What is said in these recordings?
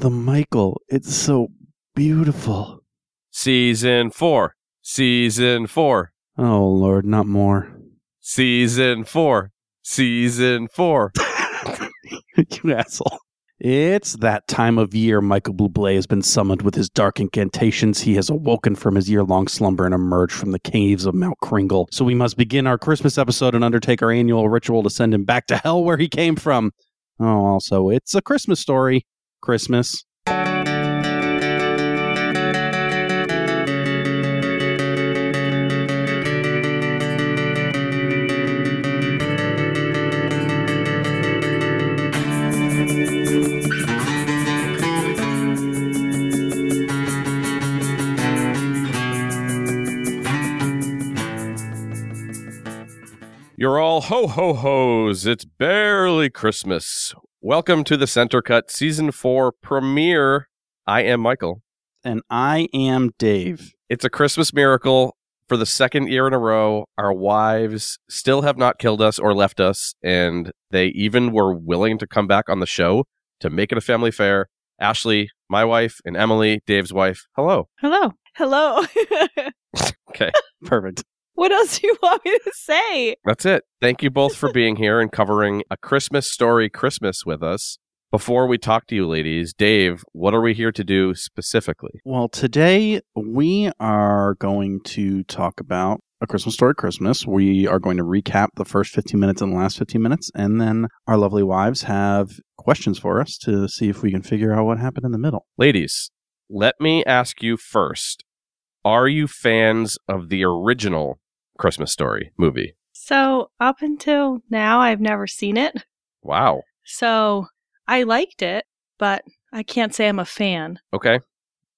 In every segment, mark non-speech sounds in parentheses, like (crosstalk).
the Michael. It's so beautiful. Season four. Season four. Oh, Lord, not more. Season four. Season four. (laughs) you asshole. It's that time of year Michael Bublé has been summoned with his dark incantations. He has awoken from his year long slumber and emerged from the caves of Mount Kringle. So we must begin our Christmas episode and undertake our annual ritual to send him back to hell where he came from. Oh, also, it's a Christmas story. Christmas. You're all ho ho ho's. It's barely Christmas. Welcome to the Center Cut Season 4 premiere. I am Michael. And I am Dave. It's a Christmas miracle. For the second year in a row, our wives still have not killed us or left us, and they even were willing to come back on the show to make it a family fair. Ashley, my wife, and Emily, Dave's wife. Hello. Hello. Hello. (laughs) (laughs) Okay. Perfect. What else do you (laughs) want me to say? That's it. Thank you both for being here and covering a Christmas story Christmas with us. Before we talk to you ladies, Dave, what are we here to do specifically? Well, today we are going to talk about A Christmas Story Christmas. We are going to recap the first 15 minutes and the last 15 minutes, and then our lovely wives have questions for us to see if we can figure out what happened in the middle. Ladies, let me ask you first. Are you fans of the original Christmas story movie? So, up until now, I've never seen it. Wow. So, I liked it, but I can't say I'm a fan. Okay.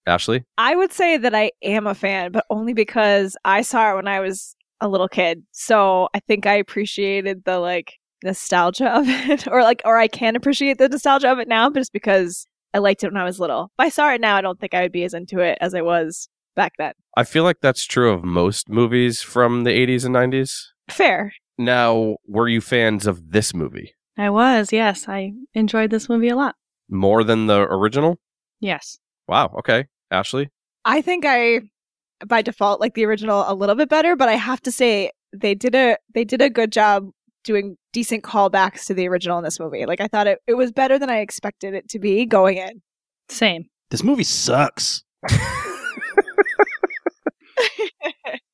Ashley? I would say that I am a fan, but only because I saw it when I was a little kid. So I think I appreciated the like nostalgia of it, (laughs) or like, or I can appreciate the nostalgia of it now, but just because I liked it when I was little. If I saw it now, I don't think I would be as into it as I was back then. I feel like that's true of most movies from the 80s and 90s. Fair. Now, were you fans of this movie I was, yes. I enjoyed this movie a lot. more than the original? Yes. Wow. Okay. Ashley? I think I, by default, like the original a little bit better, but I have to say they did a they did a good job doing decent callbacks to the original in this movie. Like I thought it, it was better than I expected it to be going in. Same. This movie sucks. (laughs)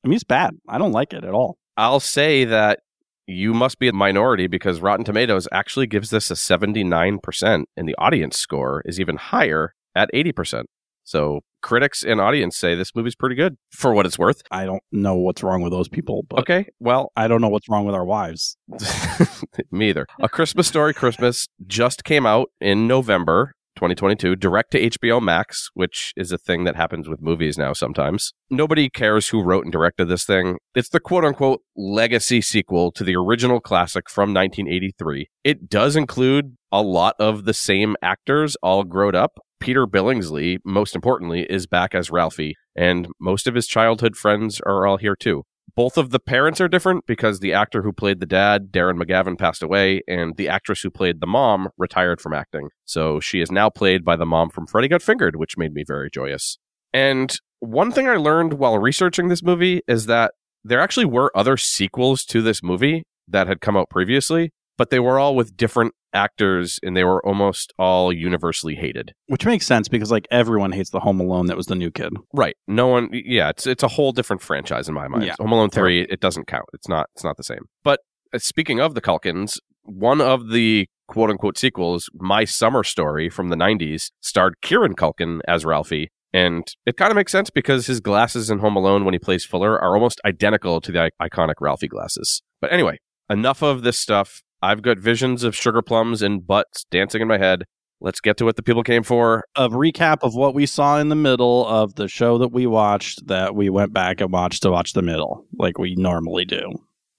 I mean, it's bad. I don't like it at all. I'll say that you must be a minority because Rotten Tomatoes actually gives this a 79%, and the audience score is even higher at 80%. So critics and audience say this movie's pretty good for what it's worth. I don't know what's wrong with those people, but Okay, well, I don't know what's wrong with our wives. (laughs) me either. A Christmas Story Christmas just came out in November 2022, direct to HBO Max, which is a thing that happens with movies now sometimes. Nobody cares who wrote and directed this thing. It's the quote unquote legacy sequel to the original classic from 1983. It does include a lot of the same actors all grown up. Peter Billingsley, most importantly, is back as Ralphie, and most of his childhood friends are all here too. Both of the parents are different because the actor who played the dad, Darren McGavin, passed away, and the actress who played the mom retired from acting. So she is now played by the mom from Freddy Got Fingered, which made me very joyous. And one thing I learned while researching this movie is that there actually were other sequels to this movie that had come out previously, but they were all with different actors and they were almost all universally hated. Which makes sense because like everyone hates the Home Alone that was the new kid. Right. No one yeah, it's it's a whole different franchise in my mind. Yeah. Home Alone 3 it doesn't count. It's not it's not the same. But uh, speaking of the Culkins, one of the quote unquote sequels, My Summer Story from the 90s, starred Kieran Culkin as Ralphie. And it kind of makes sense because his glasses in Home Alone when he plays Fuller are almost identical to the i- iconic Ralphie glasses. But anyway, enough of this stuff. I've got visions of sugar plums and butts dancing in my head. Let's get to what the people came for. A recap of what we saw in the middle of the show that we watched that we went back and watched to watch the middle, like we normally do.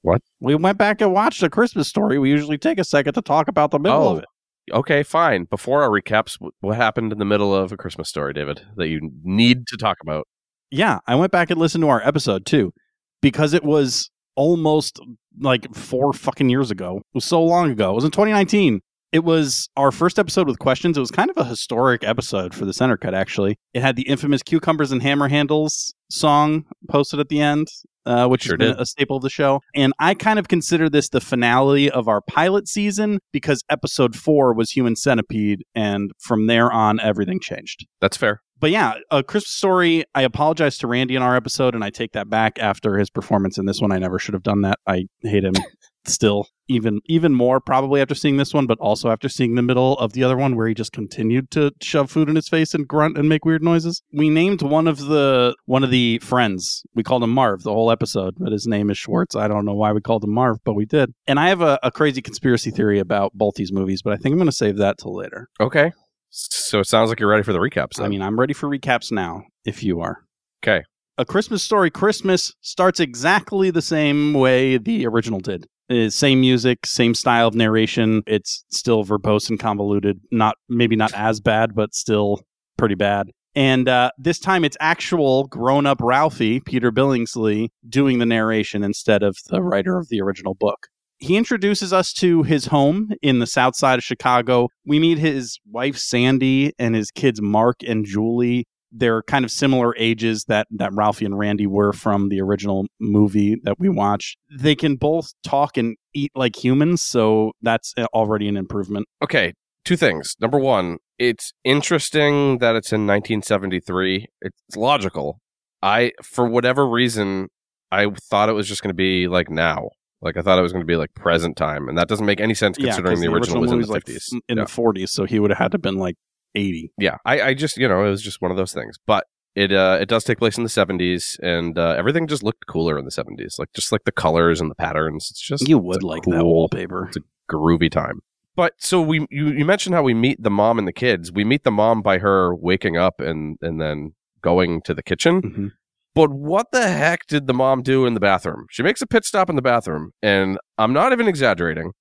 What? We went back and watched a Christmas story. We usually take a second to talk about the middle Oh. of it. Okay, fine. Before our recaps, what happened in the middle of a Christmas story, David, that you need to talk about? Yeah, I went back and listened to our episode too because it was almost like four fucking years ago. It was so long ago. It was in 2019. It was our first episode with questions. It was kind of a historic episode for the center cut, actually. It had the infamous Cucumbers and Hammer Handles song posted at the end, uh, which Sure did. a staple of the show. And I kind of consider this the finale of our pilot season because episode four was Human Centipede. And from there on, everything changed. That's fair. But yeah, a Christmas story. I apologize to Randy in our episode, and I take that back after his performance in this one. I never should have done that. I hate him (laughs) still, even even more probably after seeing this one, but also after seeing the middle of the other one where he just continued to shove food in his face and grunt and make weird noises. We named one of the one of the friends. We called him Marv the whole episode, but his name is Schwartz. I don't know why we called him Marv, but we did. And I have a, a crazy conspiracy theory about both these movies, but I think I'm going to save that till later. Okay. So it sounds like you're ready for the recaps. Then. I mean, I'm ready for recaps now, if you are. Okay. A Christmas Story Christmas starts exactly the same way the original did. Uh, same music, same style of narration. It's still verbose and convoluted. Not maybe not as bad, but still pretty bad. And uh, this time it's actual grown up Ralphie, Peter Billingsley, doing the narration instead of the writer of the original book. He introduces us to his home in the south side of Chicago. We meet his wife, Sandy, and his kids, Mark and Julie. They're kind of similar ages that, that Ralphie and Randy were from the original movie that we watched. They can both talk and eat like humans, so that's already an improvement. okay. Two things. Number one, it's interesting that it's in 1973. It's logical. I, for whatever reason, I thought it was just going to be like now. Like I thought it was going to be like present time, and that doesn't make any sense considering 'cause the, original, was in the movie's like 50s. in yeah. the 40s, so he would have had to been like 80. yeah, I, I just you know it was just one of those things, but it uh it does take place in the 70s, and uh, everything just looked cooler in the 70s, like just like the colors and the patterns. It's just You would like that wallpaper. It's a groovy time. But so we you, you mentioned how we meet the mom and the kids. We meet the mom by her waking up and and then going to the kitchen. Mhm. But what the heck did the mom do in the bathroom? She makes a pit stop in the bathroom, and I'm not even exaggerating.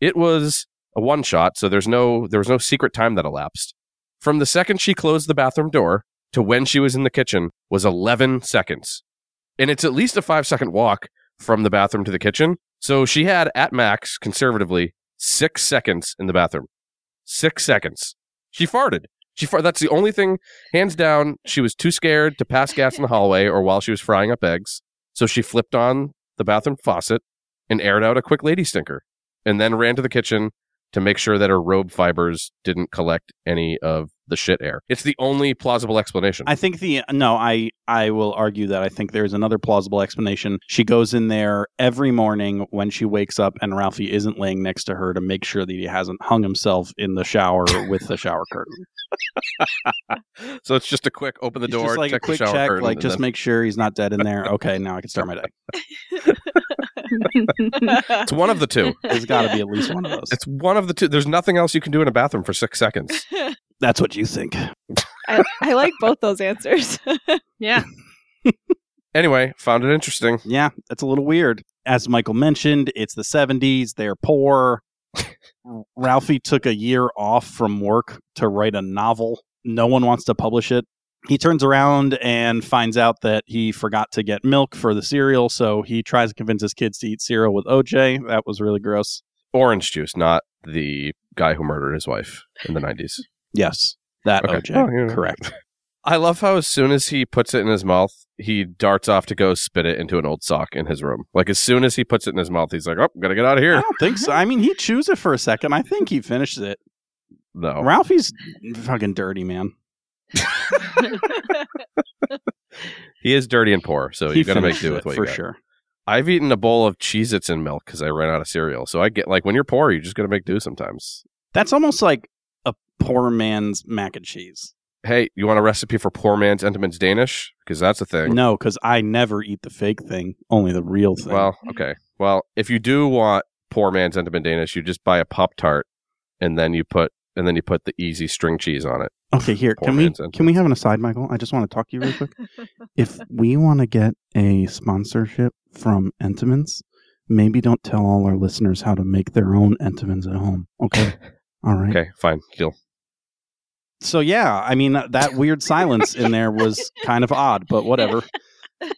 It was a one shot, so there's no there was no secret time that elapsed. From the second she closed the bathroom door to when she was in the kitchen was 11 seconds. And it's at least a 5 second walk from the bathroom to the kitchen. So she had at max conservatively 6 seconds in the bathroom. 6 seconds. She farted. She that's the only thing hands down she was too scared to pass gas in the hallway or while she was frying up eggs. So she flipped on the bathroom faucet and aired out a quick lady stinker and then ran to the kitchen to make sure that her robe fibers didn't collect any of the shit air. It's the only plausible explanation. I think the no, I I will argue that I think there's another plausible explanation. She goes in there every morning when she wakes up and Ralphie isn't laying next to her to make sure that he hasn't hung himself in the shower with the shower curtain. (laughs) (laughs) so it's just a quick open the It's door, just like check a quick the shower check, curtain, like just then- make sure he's not dead in there. Okay, now I can start my day. (laughs) it's one of the two. There's got to be at least one of those. It's one of the two. There's nothing else you can do in a bathroom for six seconds. That's what you think. I, I like both those answers. (laughs) Yeah. (laughs) Anyway, found it interesting. Yeah, that's a little weird. As Michael mentioned, it's the 70s. They're poor. (laughs) Ralphie took a year off from work to write a novel. No one wants to publish it. He turns around and finds out that he forgot to get milk for the cereal, so he tries to convince his kids to eat cereal with OJ. That was really gross. Orange juice, not the guy who murdered his wife in the 90s. Yes, that Okay. OJ. Oh, you know. Correct. I love how as soon as he puts it in his mouth, he darts off to go spit it into an old sock in his room. Like as soon as he puts it in his mouth, he's like, "Oh, gotta get out of here." I don't think so. I mean, he chews it for a second. I think he finishes it. No, Ralphie's fucking dirty, man. (laughs) he is dirty and poor, so he you gotta make do with what for you got. sure. I've eaten a bowl of Cheez-Its and milk because I ran out of cereal. So I get like when you're poor, you just gotta make do sometimes. That's almost like a poor man's mac and cheese. Hey, you want a recipe for poor man's Entenmann's Danish? Because that's a thing. No, because I never eat the fake thing, only the real thing. Well, okay. Well, if you do want poor man's Entenmann Danish, you just buy a Pop Tart and then you put and then you put the easy string cheese on it. okay, here poor can we man's can we have an aside, Michael? I just want to talk to you real quick. (laughs) if we want to get a sponsorship from Entenmann's, maybe don't tell all our listeners how to make their own Entenmann's at home. Okay, (laughs) all right. Okay, fine. Deal. So yeah, I mean that weird silence in there was kind of odd, but whatever. (laughs)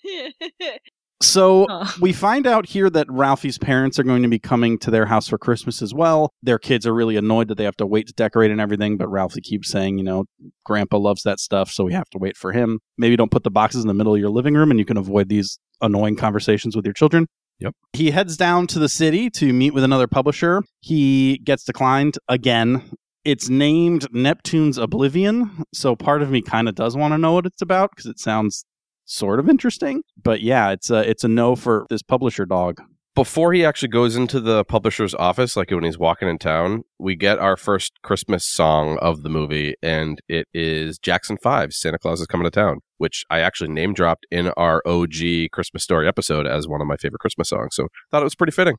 So Oh. we find out here that Ralphie's parents are going to be coming to their house for Christmas as well. Their kids are really annoyed that they have to wait to decorate and everything, but Ralphie keeps saying, you know, Grandpa loves that stuff, so we have to wait for him. Maybe don't put the boxes in the middle of your living room and you can avoid these annoying conversations with your children. Yep. He heads down to the city to meet with another publisher. He gets declined again. It's named Neptune's Oblivion, so part of me kind of does want to know what it's about because it sounds sort of interesting. But yeah, it's a it's a no for this publisher dog. Before he actually goes into the publisher's office, like when he's walking in town, we get our first Christmas song of the movie, and it is Jackson 5's Santa Claus is Coming to Town, which I actually name dropped in our OG Christmas Story episode as one of my favorite Christmas songs. So thought it was pretty fitting.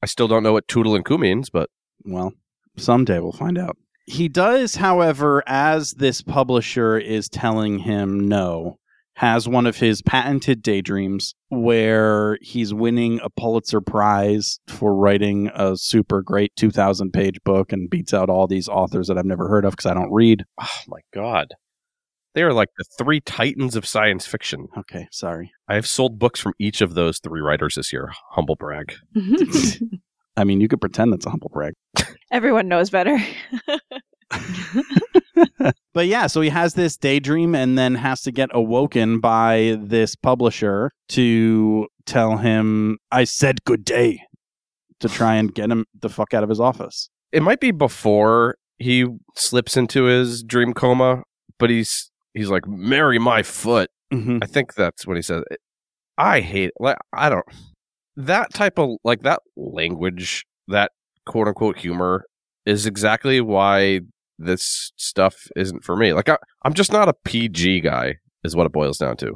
I still don't know what Toodle and Coo means, but Well, someday we'll find out. He does, however, as this publisher is telling him no, has one of his patented daydreams where he's winning a Pulitzer Prize for writing a super great 2,000 page book and beats out all these authors that I've never heard of because I don't read. oh my God. They are like the three titans of science fiction. Okay, sorry. I have sold books from each of those three writers this year. Humble brag. (laughs) (laughs) I mean, you could pretend that's a humble brag. (laughs) Everyone knows better. (laughs) but yeah, so he has this daydream and then has to get awoken by this publisher to tell him, I said good day, to try and get him the fuck out of his office. It might be before he slips into his dream coma, but he's he's like, "Marry my foot." Mm-hmm. I think that's what he says. I hate like I don't that type of like that language, that quote unquote humor is exactly why this stuff isn't for me. Like I, I'm just not a PG guy, is what it boils down to.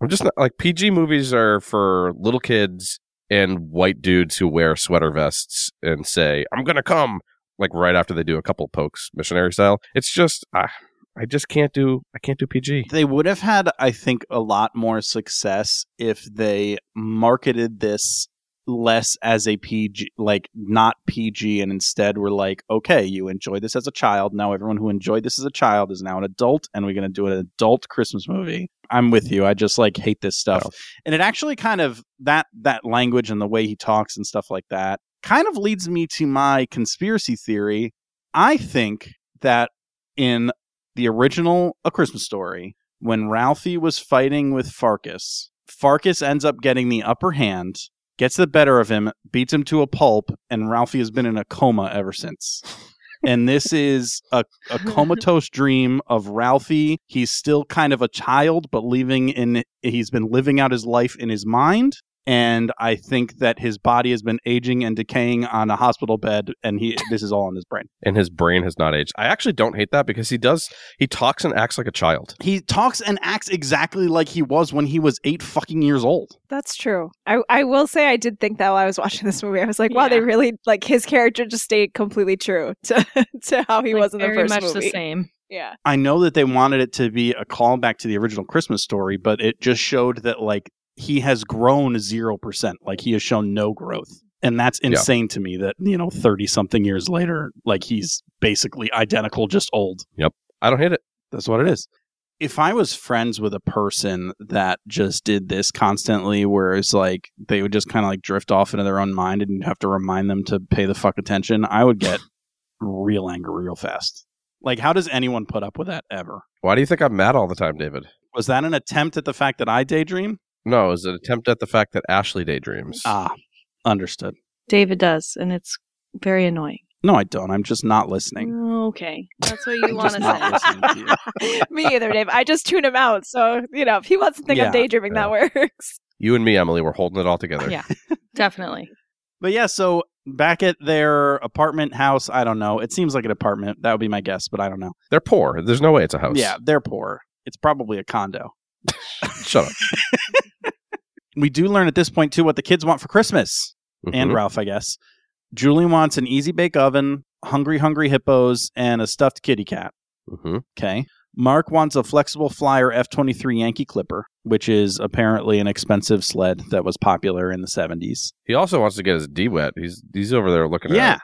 I'm just not like PG movies are for little kids and white dudes who wear sweater vests and say, "I'm gonna come," like right after they do a couple pokes, missionary style. It's just I, I just can't do I can't do PG. They would have had, I think, a lot more success if they marketed this less as a PG, like not PG, and instead were like, okay, you enjoyed this as a child. Now everyone who enjoyed this as a child is now an adult, and we're going to do an adult Christmas movie. I'm with you. I just like hate this stuff, Oh. and it actually kind of that that language and the way he talks and stuff like that kind of leads me to my conspiracy theory. I think that in the original A Christmas Story, when Ralphie was fighting with Farkus, Farkus ends up getting the upper hand, gets the better of him, beats him to a pulp, and Ralphie has been in a coma ever since. and this is a, a comatose (laughs) dream of Ralphie. He's still kind of a child, but living in he's been living out his life in his mind. And I think that his body has been aging and decaying on a hospital bed, and he this is all in his brain. and his brain has not aged. I actually don't hate that because he does he talks and acts like a child. He talks and acts exactly like he was when he was eight fucking years old. That's true. I I will say I did think that while I was watching this movie. I was like, wow, they really like his character just stayed completely true (laughs) to to how he Like, was in the very first much movie. the same. Yeah. I know that they wanted it to be a callback to the original Christmas story, but it just showed that like he has grown zero percent. Like he has shown no growth. And that's insane to me that, you know, 30 something years later, like he's basically identical, just old. Yep. I don't hate it. That's what it is. If I was friends with a person that just did this constantly, where it's like they would just kind of like drift off into their own mind and you'd have to remind them to pay the fuck attention, I would get (laughs) real angry real fast. Like, how does anyone put up with that ever? Why do you think I'm mad all the time, David? Was that an attempt at the fact that I daydream? No, is it was an attempt at the fact that Ashley daydreams. Ah, understood. David does, and it's very annoying. No, I don't. I'm just not listening. Okay, that's what (laughs) you want to not say. to. (laughs) Me either, Dave. I just tune him out. So, you know, if he wants to think Yeah. I'm daydreaming, that works. you and me, Emily, we're holding it all together. Yeah. (laughs) Definitely. But yeah, so back at their apartment house, I don't know. It seems like an apartment. That would be my guess, but I don't know. They're poor. There's no way it's a house. Yeah, they're poor. It's probably a condo. (laughs) Shut up. We do learn at this point too what the kids want for Christmas, and Mhm. Ralph, I guess. Julie wants an easy bake oven, hungry, hungry hippos, and a stuffed kitty cat. Mhm. Okay. Mark wants a flexible flyer F 23 Yankee Clipper, which is apparently an expensive sled that was popular in the 70s. He also wants to get his D wet. He's he's over there looking at it. Yeah. at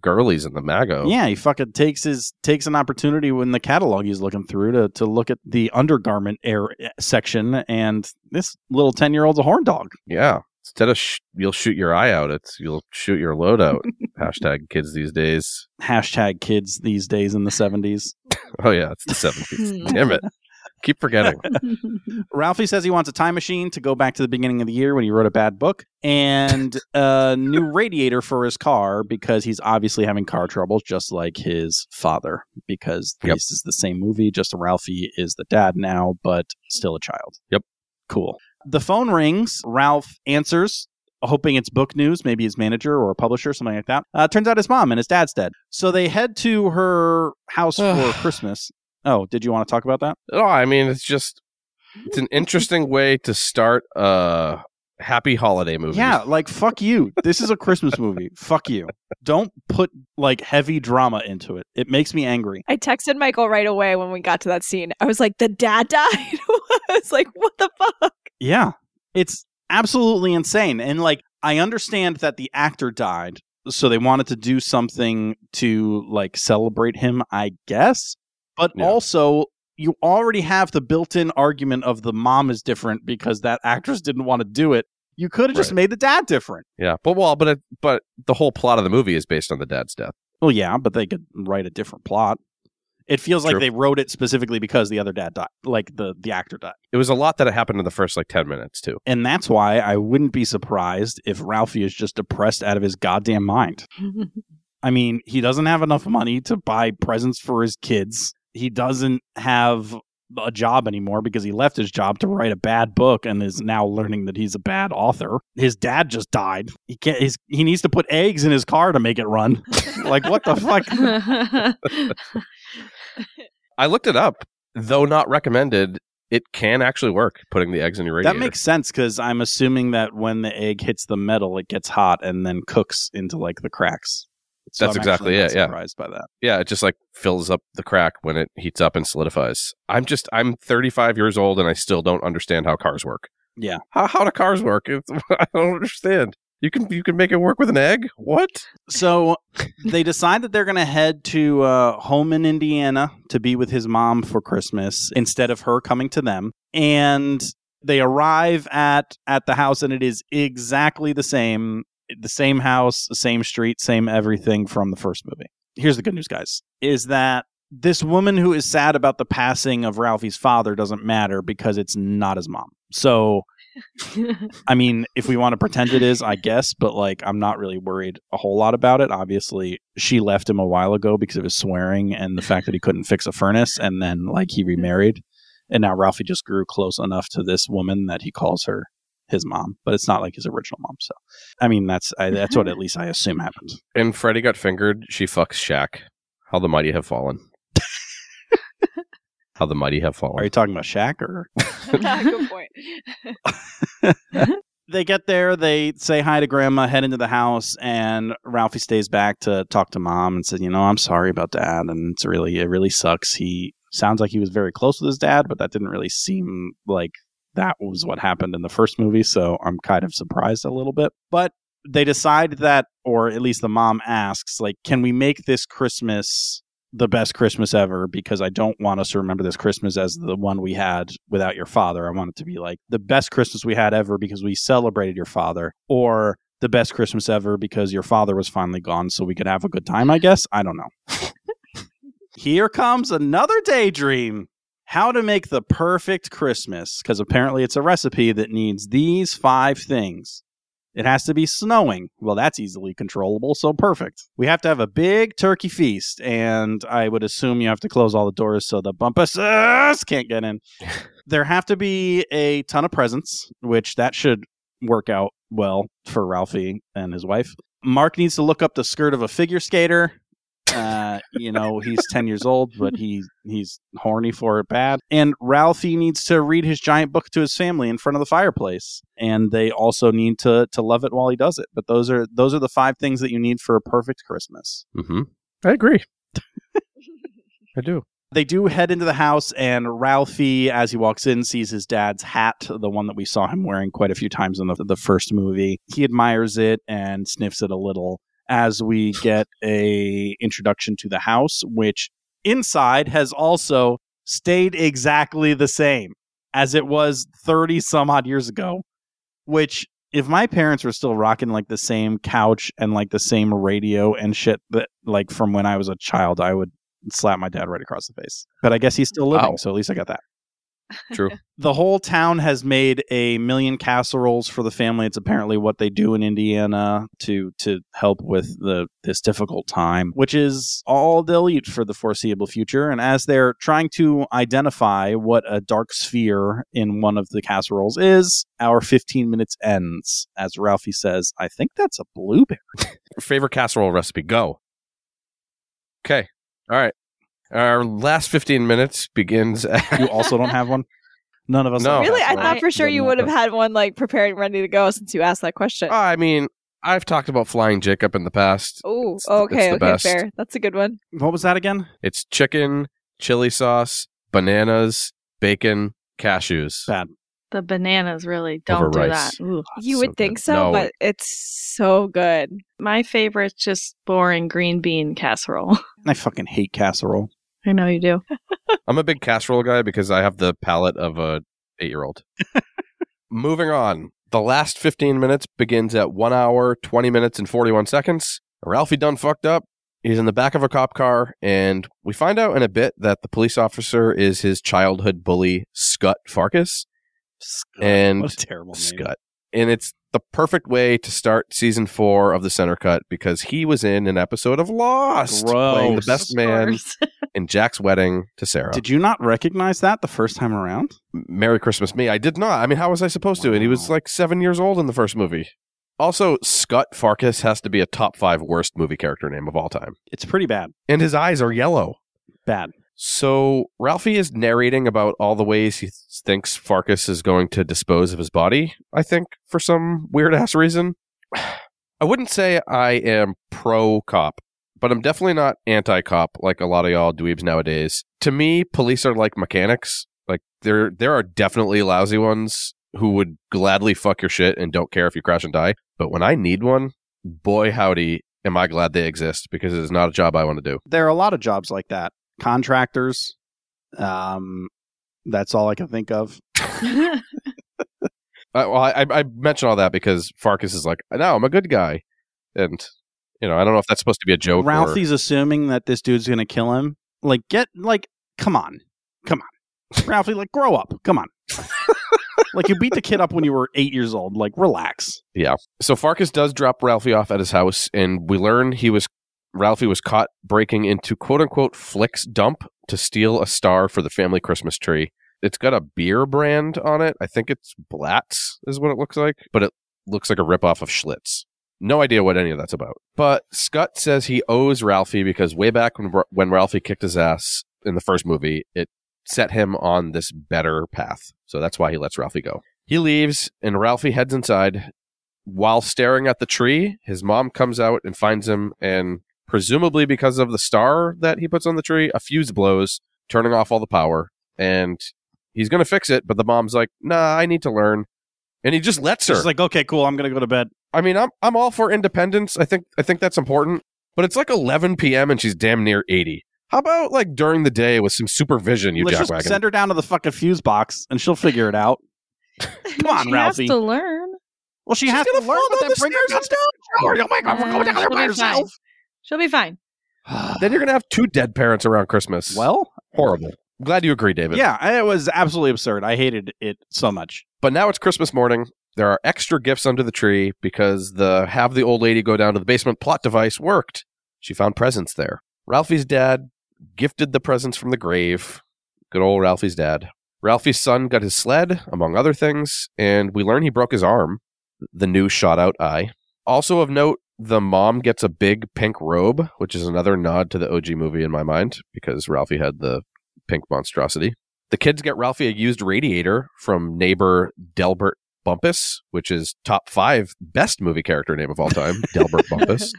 girlies in the Mago. Yeah, he fucking takes his takes an opportunity when the catalog he's looking through to to look at the undergarment air eh, section, and this little ten year old's a horn dog. Yeah. Instead of sh- you'll shoot your eye out, it's you'll shoot your load out. (laughs) Hashtag kids these days. Hashtag kids these days in the seventies. (laughs) Oh yeah, it's the seventies. (laughs) Damn it. Keep forgetting. (laughs) Ralphie says he wants a time machine to go back to the beginning of the year when he wrote a bad book and a new radiator for his car because he's obviously having car troubles, just like his father. Because Yep. this is the same movie, just Ralphie is the dad now, but still a child. Yep. Cool. The phone rings. Ralph answers. Hoping it's book news, maybe his manager or a publisher, something like that. Uh, turns out his mom and his dad's dead. So they head to her house (sighs) for Christmas. Oh, did you want to talk about that? Oh, I mean, it's just it's an interesting way to start a happy holiday movie. Yeah, like fuck you. This is a Christmas movie. fuck you. Don't put like heavy drama into it. It makes me angry. I texted Michael right away when we got to that scene. I was like, the dad (laughs) died? (laughs) I was like, what the fuck? Yeah. It's absolutely insane. And like I understand that the actor died, so they wanted to do something to like celebrate him, I guess. But Yeah. also you already have the built-in argument of the mom is different because that actress didn't want to do it. You could have just Right. made the dad different. Yeah. But well, but it, but the whole plot of the movie is based on the dad's death. Well, yeah, but they could write a different plot. It feels like they wrote it specifically because the other dad died, like the the actor died, It was a lot that happened in the first like ten minutes too. and that's why I wouldn't be surprised if Ralphie is just depressed out of his goddamn mind. (laughs) I mean, he doesn't have enough money to buy presents for his kids. He doesn't have a job anymore because he left his job to write a bad book and is now learning that he's a bad author. His dad just died. He can't. His, he needs to put eggs in his car to make it run. (laughs) like what the fuck? (laughs) I looked it up, though not recommended. It can actually work putting the eggs in your radiator. That makes sense because I'm assuming that when the egg hits the metal, it gets hot and then cooks into like the cracks. That's I'm exactly it, yeah. Surprised by that. yeah, it just like fills up the crack when it heats up and solidifies. I'm just I'm 35 years old and I still don't understand how cars work. Yeah. How how do cars work? It's, (laughs) I don't understand. You can you can make it work with an egg? What? So they decide that they're going to head to uh, home in Indiana to be with his mom for Christmas instead of her coming to them. And they arrive at at the house, and it is exactly the same. The same house, the same street, same everything from the first movie. Here's the good news, guys: is that this woman who is sad about the passing of Ralphie's father doesn't matter because it's not his mom. So (laughs) I mean, if we want to pretend it is, I guess, but like, I'm not really worried a whole lot about it. Obviously, she left him a while ago because of his swearing and the fact that he couldn't fix a furnace, and then like he remarried, and now Ralphie just grew close enough to this woman that he calls her his mom, but it's not like his original mom. So, I mean, that's I, that's what at least I assume happened. (laughs) And Freddy got fingered. She fucks Shaq. How the mighty have fallen. (laughs) How the mighty have fallen. Are you talking about Shaq or? (laughs) Good point. they get there, they say hi to grandma, head into the house, and Ralphie stays back to talk to mom and said, "You know, I'm sorry about dad, and it's really it really sucks. He sounds like he was very close with his dad, but that didn't really seem like that was what happened in the first movie. So I'm kind of surprised a little bit. But they decide that, or at least the mom asks, like, can we make this Christmas the best Christmas ever? Because I don't want us to remember this Christmas as the one we had without your father. I want it to be like the best Christmas we had ever because we celebrated your father, or the best Christmas ever because your father was finally gone, so we could have a good time. I guess I don't know. (laughs) Here comes another daydream. How to make the perfect Christmas, because apparently it's a recipe that needs these five things. It has to be snowing. Well, that's easily controllable, so perfect. We have to have a big turkey feast, and I would assume you have to close all the doors so the bumpus can't get in. (laughs) there have to be a ton of presents, which that should work out well for Ralphie and his wife. Mark needs to look up the skirt of a figure skater. Uh, you know, he's 10 years old, but he he's horny for it bad. And Ralphie needs to read his giant book to his family in front of the fireplace. And they also need to to love it while he does it. But those are those are the five things that you need for a perfect Christmas. Mm-hmm. I agree. (laughs) I do. They do head into the house, and Ralphie, as he walks in, sees his dad's hat, the one that we saw him wearing quite a few times in the, the first movie. He admires it and sniffs it a little. As we get a introduction to the house, which inside has also stayed exactly the same as it was 30 some odd years ago, which if my parents were still rocking like the same couch and like the same radio and shit that like from when I was a child, I would slap my dad right across the face. But I guess he's still living, so at least I got that. True. (laughs) The whole town has made a million casseroles for the family. It's apparently what they do in Indiana to to help with the this difficult time, which is all they'll eat for the foreseeable future. And as they're trying to identify what a dark sphere in one of the casseroles is, our 15 minutes ends. As Ralphie says, "I think that's a blueberry." Favorite casserole recipe? Go. Okay. All right. Our last 15 minutes begins. At, (laughs) You also don't have one. None of us. No. Really? I casserole. thought for sure you would have had one like prepared and ready to go since you asked that question. I mean, I've talked about flying Jacob in the past. Oh, it's okay, it's the okay, best. fair. That's a good one. What was that again? It's chicken, chili sauce, bananas, bacon, cashews. Bad. The bananas really don't do rice. that. Ooh. Ah, you so would think good. so, No. but it's so good. My favorite's just boring green bean casserole. (laughs) I fucking hate casserole. I know you do. (laughs) I'm a big casserole guy because I have the palate of a eight year old. (laughs) Moving on. The last 15 minutes begins at 1 hour, 20 minutes, and 41 seconds. Ralphie done fucked up. He's in the back of a cop car, and we find out in a bit that the police officer is his childhood bully, Scott Farkus. Scut. And what a terrible name. Scott. And it's the perfect way to start season four of the Center Cut because he was in an episode of Lost, playing the best man (laughs) in Jack's wedding to Sarah. Did you not recognize that the first time around? Merry Christmas Me. I did not. I mean, how was I supposed to? And he was like seven years old in the first movie. Also, Scott Farkus has to be a top five worst movie character name of all time. It's pretty bad. And his eyes are yellow. Bad. So Ralphie is narrating about all the ways he th- thinks Farkus is going to dispose of his body, I think, for some weird ass reason. (sighs) I wouldn't say I am pro cop, but I'm definitely not anti cop like a lot of y'all dweebs nowadays. To me, police are like mechanics. Like there there are definitely lousy ones who would gladly fuck your shit and don't care if you crash and die. But when I need one, boy howdy, am I glad they exist because it is not a job I want to do. There are a lot of jobs like that. Contractors. Um, that's all I can think of. (laughs) Uh, well, I, I mention all that because Farkus is like, no, I'm a good guy, and you know, I don't know if that's supposed to be a joke. or- Ralphie's assuming that this dude's gonna kill him. Like, get like, come on, come on, (laughs) Ralphie. Like, grow up. Come on. like, you beat the kid up when you were eight years old. Like, relax. Yeah. So Farkus does drop Ralphie off at his house, and we learn he was Ralphie was caught breaking into quote unquote Flick's dump to steal a star for the family Christmas tree. It's got a beer brand on it. I think it's Blatz is what it looks like, but it looks like a ripoff of Schlitz. No idea what any of that's about. But Scott says he owes Ralphie because way back when when Ralphie kicked his ass in the first movie, it set him on this better path. So that's why he lets Ralphie go. He leaves and Ralphie heads inside. While staring at the tree, his mom comes out and finds him and presumably because of the star that he puts on the tree, a fuse blows, turning off all the power and he's going to fix it, but the mom's like, "Nah, I need to learn." And he just lets her. She's like, okay, cool. I'm gonna go to bed. I mean, I'm I'm all for independence. I think I think that's important. But it's like 11 p.m. and she's damn near 80. How about like during the day with some supervision, you Let's just jackwagon? send her down to the fucking fuse box, and she'll figure it out. (laughs) Come on, she Ralphie. has to learn. Well, she She's has to learn, but down then the bring her stairs downstairs. Oh my God, we're going uh, down there by be herself. She'll be fine. (sighs) then you're gonna have two dead parents around Christmas. Well, horrible. Glad you agree, David. yeah, it was absolutely absurd. I hated it so much. But now it's Christmas morning. There are extra gifts under the tree because the have the old lady go down to the basement plot device worked. She found presents there. Ralphie's dad gifted the presents from the grave. Good old Ralphie's dad. Ralphie's son got his sled, among other things, and we learn he broke his arm, the new shot out eye. Also of note, the mom gets a big pink robe, which is another nod to the OG movie in my mind, because Ralphie had the pink monstrosity. The kids get Ralphie a used radiator from neighbor Delbert Bumpus, which is top five best movie character name of all time, (laughs) Delbert Bumpus.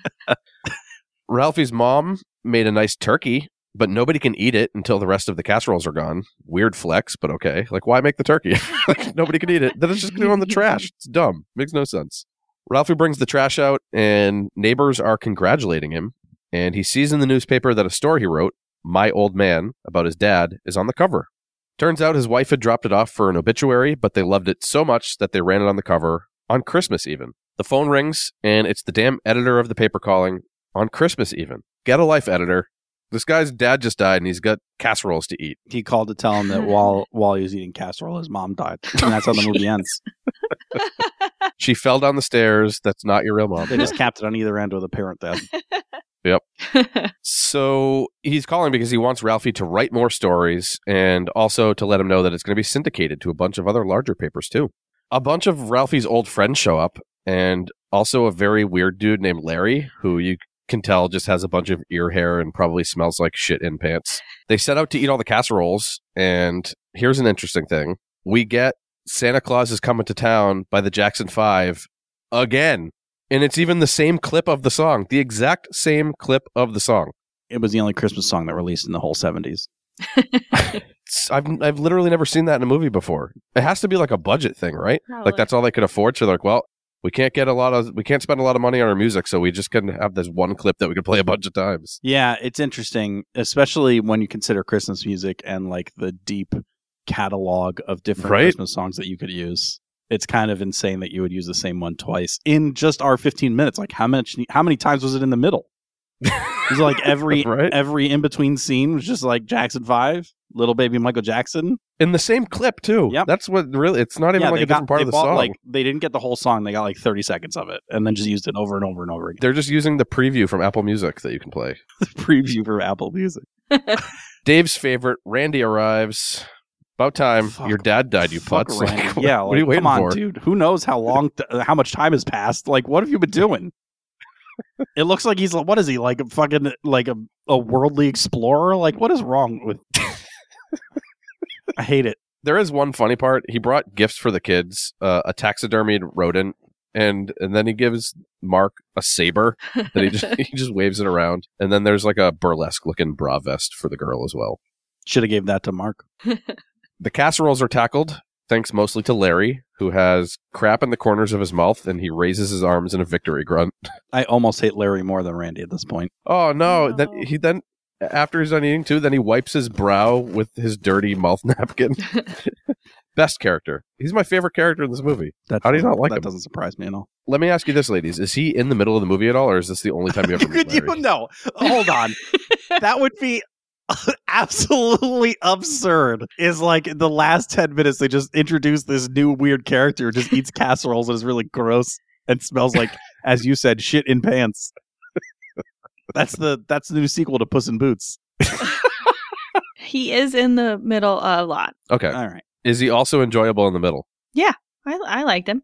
Ralphie's mom made a nice turkey, but nobody can eat it until the rest of the casseroles are gone. Weird flex, but okay. Like, why make the turkey? (laughs) like, nobody can eat it. Then it's just going to go in the trash. It's dumb. Makes no sense. Ralphie brings the trash out, and neighbors are congratulating him. And he sees in the newspaper that a story he wrote, My Old Man, about his dad, is on the cover. Turns out his wife had dropped it off for an obituary, but they loved it so much that they ran it on the cover on Christmas even. The phone rings, and it's the damn editor of the paper calling on Christmas even. Get a life, editor. This guy's dad just died, and he's got casseroles to eat. He called to tell him that while (laughs) while he was eating casserole, his mom died, and that's how the movie ends. (laughs) (laughs) She fell down the stairs. That's not your real mom. They just capped it on either end with a parent death. Yep. so he's calling because he wants Ralphie to write more stories and also to let him know that it's going to be syndicated to a bunch of other larger papers too. A bunch of Ralphie's old friends show up and also a very weird dude named Larry who you can tell just has a bunch of ear hair and probably smells like shit in pants. They set out to eat all the casseroles and here's an interesting thing. We get Santa Claus is coming to town by the Jackson 5 again. And it's even the same clip of the song, the exact same clip of the song. It was the only Christmas song that released in the whole seventies. (laughs) I've I've literally never seen that in a movie before. It has to be like a budget thing, right? Like that's all they could afford. So they're like, well, we can't get a lot of we can't spend a lot of money on our music, so we just couldn't have this one clip that we could play a bunch of times. Yeah, it's interesting, especially when you consider Christmas music and like the deep catalog of different Right. Christmas songs that you could use. It's kind of insane that you would use the same one twice in just our 15 minutes. Like how much how many times was it in the middle? (laughs) It was like every Right. every in between scene was just like Jackson 5, little baby Michael Jackson. In the same clip too. Yeah, That's what really. It's not even yeah, like they a different part of the bought, song. like they didn't get the whole song, they got like 30 seconds of it and then just used it over and over and over again. They're just using the preview from Apple Music that you can play. (laughs) The preview from Apple Music. (laughs) Dave's favorite, Randy arrives. About time. Fuck. Your dad died, you Fuck putz. (laughs) Randy. Like, yeah, what are you waiting come on, for? dude. Who knows how long, th- uh, how much time has passed? Like, what have you been doing? it looks like he's what is he like a fucking like a, a worldly explorer? Like, what is wrong with? I hate it. there is one funny part. He brought gifts for the kids, uh, a taxidermied rodent, and and then he gives Mark a saber that he just (laughs) he just waves it around. And then there's like a burlesque looking bra vest for the girl as well. Should have gave that to Mark. (laughs) The casseroles are tackled, thanks mostly to Larry, who has crap in the corners of his mouth, and he raises his arms in a victory grunt. I almost hate Larry more than Randy at this point. Oh no! No. Then he then after he's done eating too, then he wipes his brow with his dirty mouth (laughs) napkin. (laughs) Best character. He's my favorite character in this movie. That How do you not like that him? That doesn't surprise me at all. Let me ask you this, ladies: Is he in the middle of the movie at all, or is this the only time you ever Could (laughs) you no? Hold on. that would be absolutely absurd. Is like the last 10 minutes they just introduce this new weird character who just eats casseroles and is really gross and smells like as you said shit in pants. That's the that's the new sequel to Puss in Boots. (laughs) he is in the middle a lot. Okay. All right. Is he also enjoyable in the middle? Yeah, I I liked him.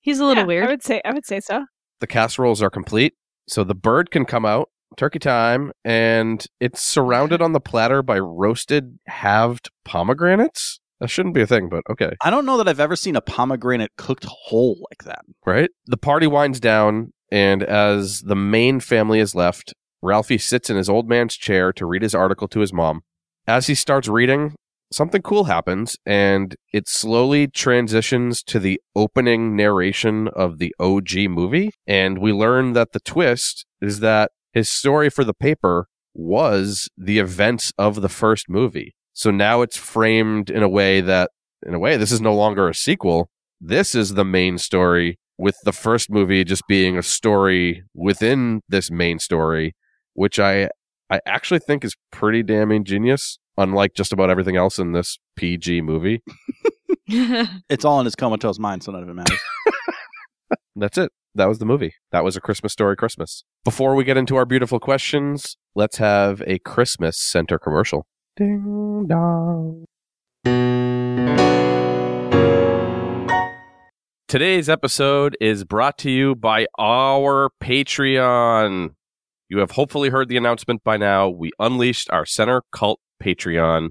He's a little Yeah, weird. I would say I would say so. The casseroles are complete, so the bird can come out. Turkey time, and it's surrounded on the platter by roasted halved pomegranates. That shouldn't be a thing, but okay. I don't know that I've ever seen a pomegranate cooked whole like that. right? The party winds down, and as the main family is left, Ralphie sits in his old man's chair to read his article to his mom. As he starts reading, something cool happens, and it slowly transitions to the opening narration of the OG movie. And we learn that the twist is that his story for the paper was the events of the first movie. So now it's framed in a way that, in a way, this is no longer a sequel. This is the main story with the first movie just being a story within this main story, which I I actually think is pretty damn ingenious, unlike just about everything else in this PG movie. (laughs) (laughs) It's all in his comatose mind, so none of it matters. (laughs) That's it. That was the movie. That was a Christmas story Christmas. Before we get into our beautiful questions, let's have a Christmas center commercial. Ding dong. Today's episode is brought to you by our Patreon. You have hopefully heard the announcement by now. We unleashed our Center Cult Patreon.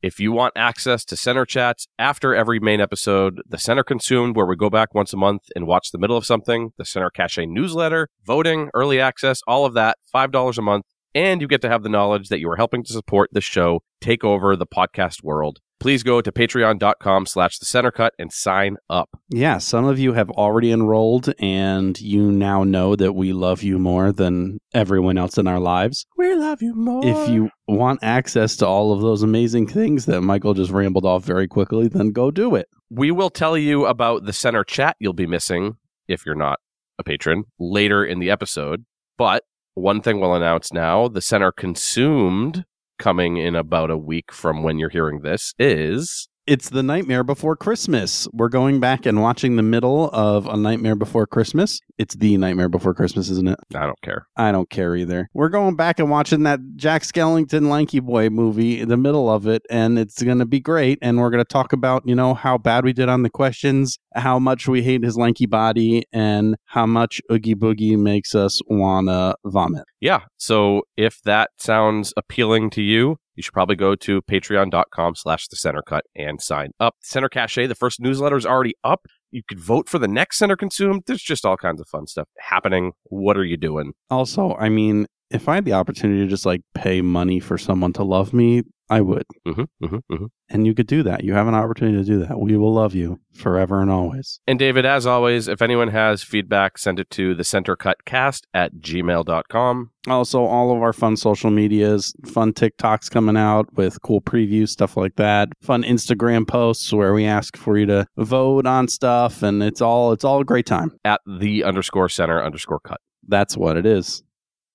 If you want access to Center chats after every main episode, the Center Consumed, where we go back once a month and watch the middle of something, the Center Cache newsletter, voting, early access, all of that, $5 a month. And you get to have the knowledge that you are helping to support the show take over the podcast world. please go to patreon.com slash the center cut and sign up. Yeah, some of you have already enrolled, and you now know that we love you more than everyone else in our lives. We love you more. If you want access to all of those amazing things that Michael just rambled off very quickly, then go do it. we will tell you about the center chat you'll be missing if you're not a patron later in the episode. But one thing we'll announce now the center consumed coming in about a week from when you're hearing this is It's the Nightmare Before Christmas. We're going back and watching the middle of A Nightmare Before Christmas. It's the Nightmare Before Christmas, isn't it? I don't care. I don't care either. We're going back and watching that Jack Skellington Lanky Boy movie in the middle of it, and it's going to be great. And we're going to talk about, you know, how bad we did on the questions, how much we hate his lanky body, and how much Oogie Boogie makes us want to vomit. Yeah. So if that sounds appealing to you, you should probably go to patreon.com slash the center cut and sign up. Center Cache, the first newsletter is already up. You could vote for the next center consumed. There's just all kinds of fun stuff happening. What are you doing? Also, I mean, if I had the opportunity to just like pay money for someone to love me, I would. Mm-hmm, mm-hmm, mm-hmm. And you could do that. You have an opportunity to do that. We will love you forever and always. And David, as always, if anyone has feedback, send it to the centercutcast at gmail.com. Also, all of our fun social medias, fun TikToks coming out with cool previews, stuff like that. Fun Instagram posts where we ask for you to vote on stuff, and it's all it's all a great time. at the underscore center underscore cut. That's what it is.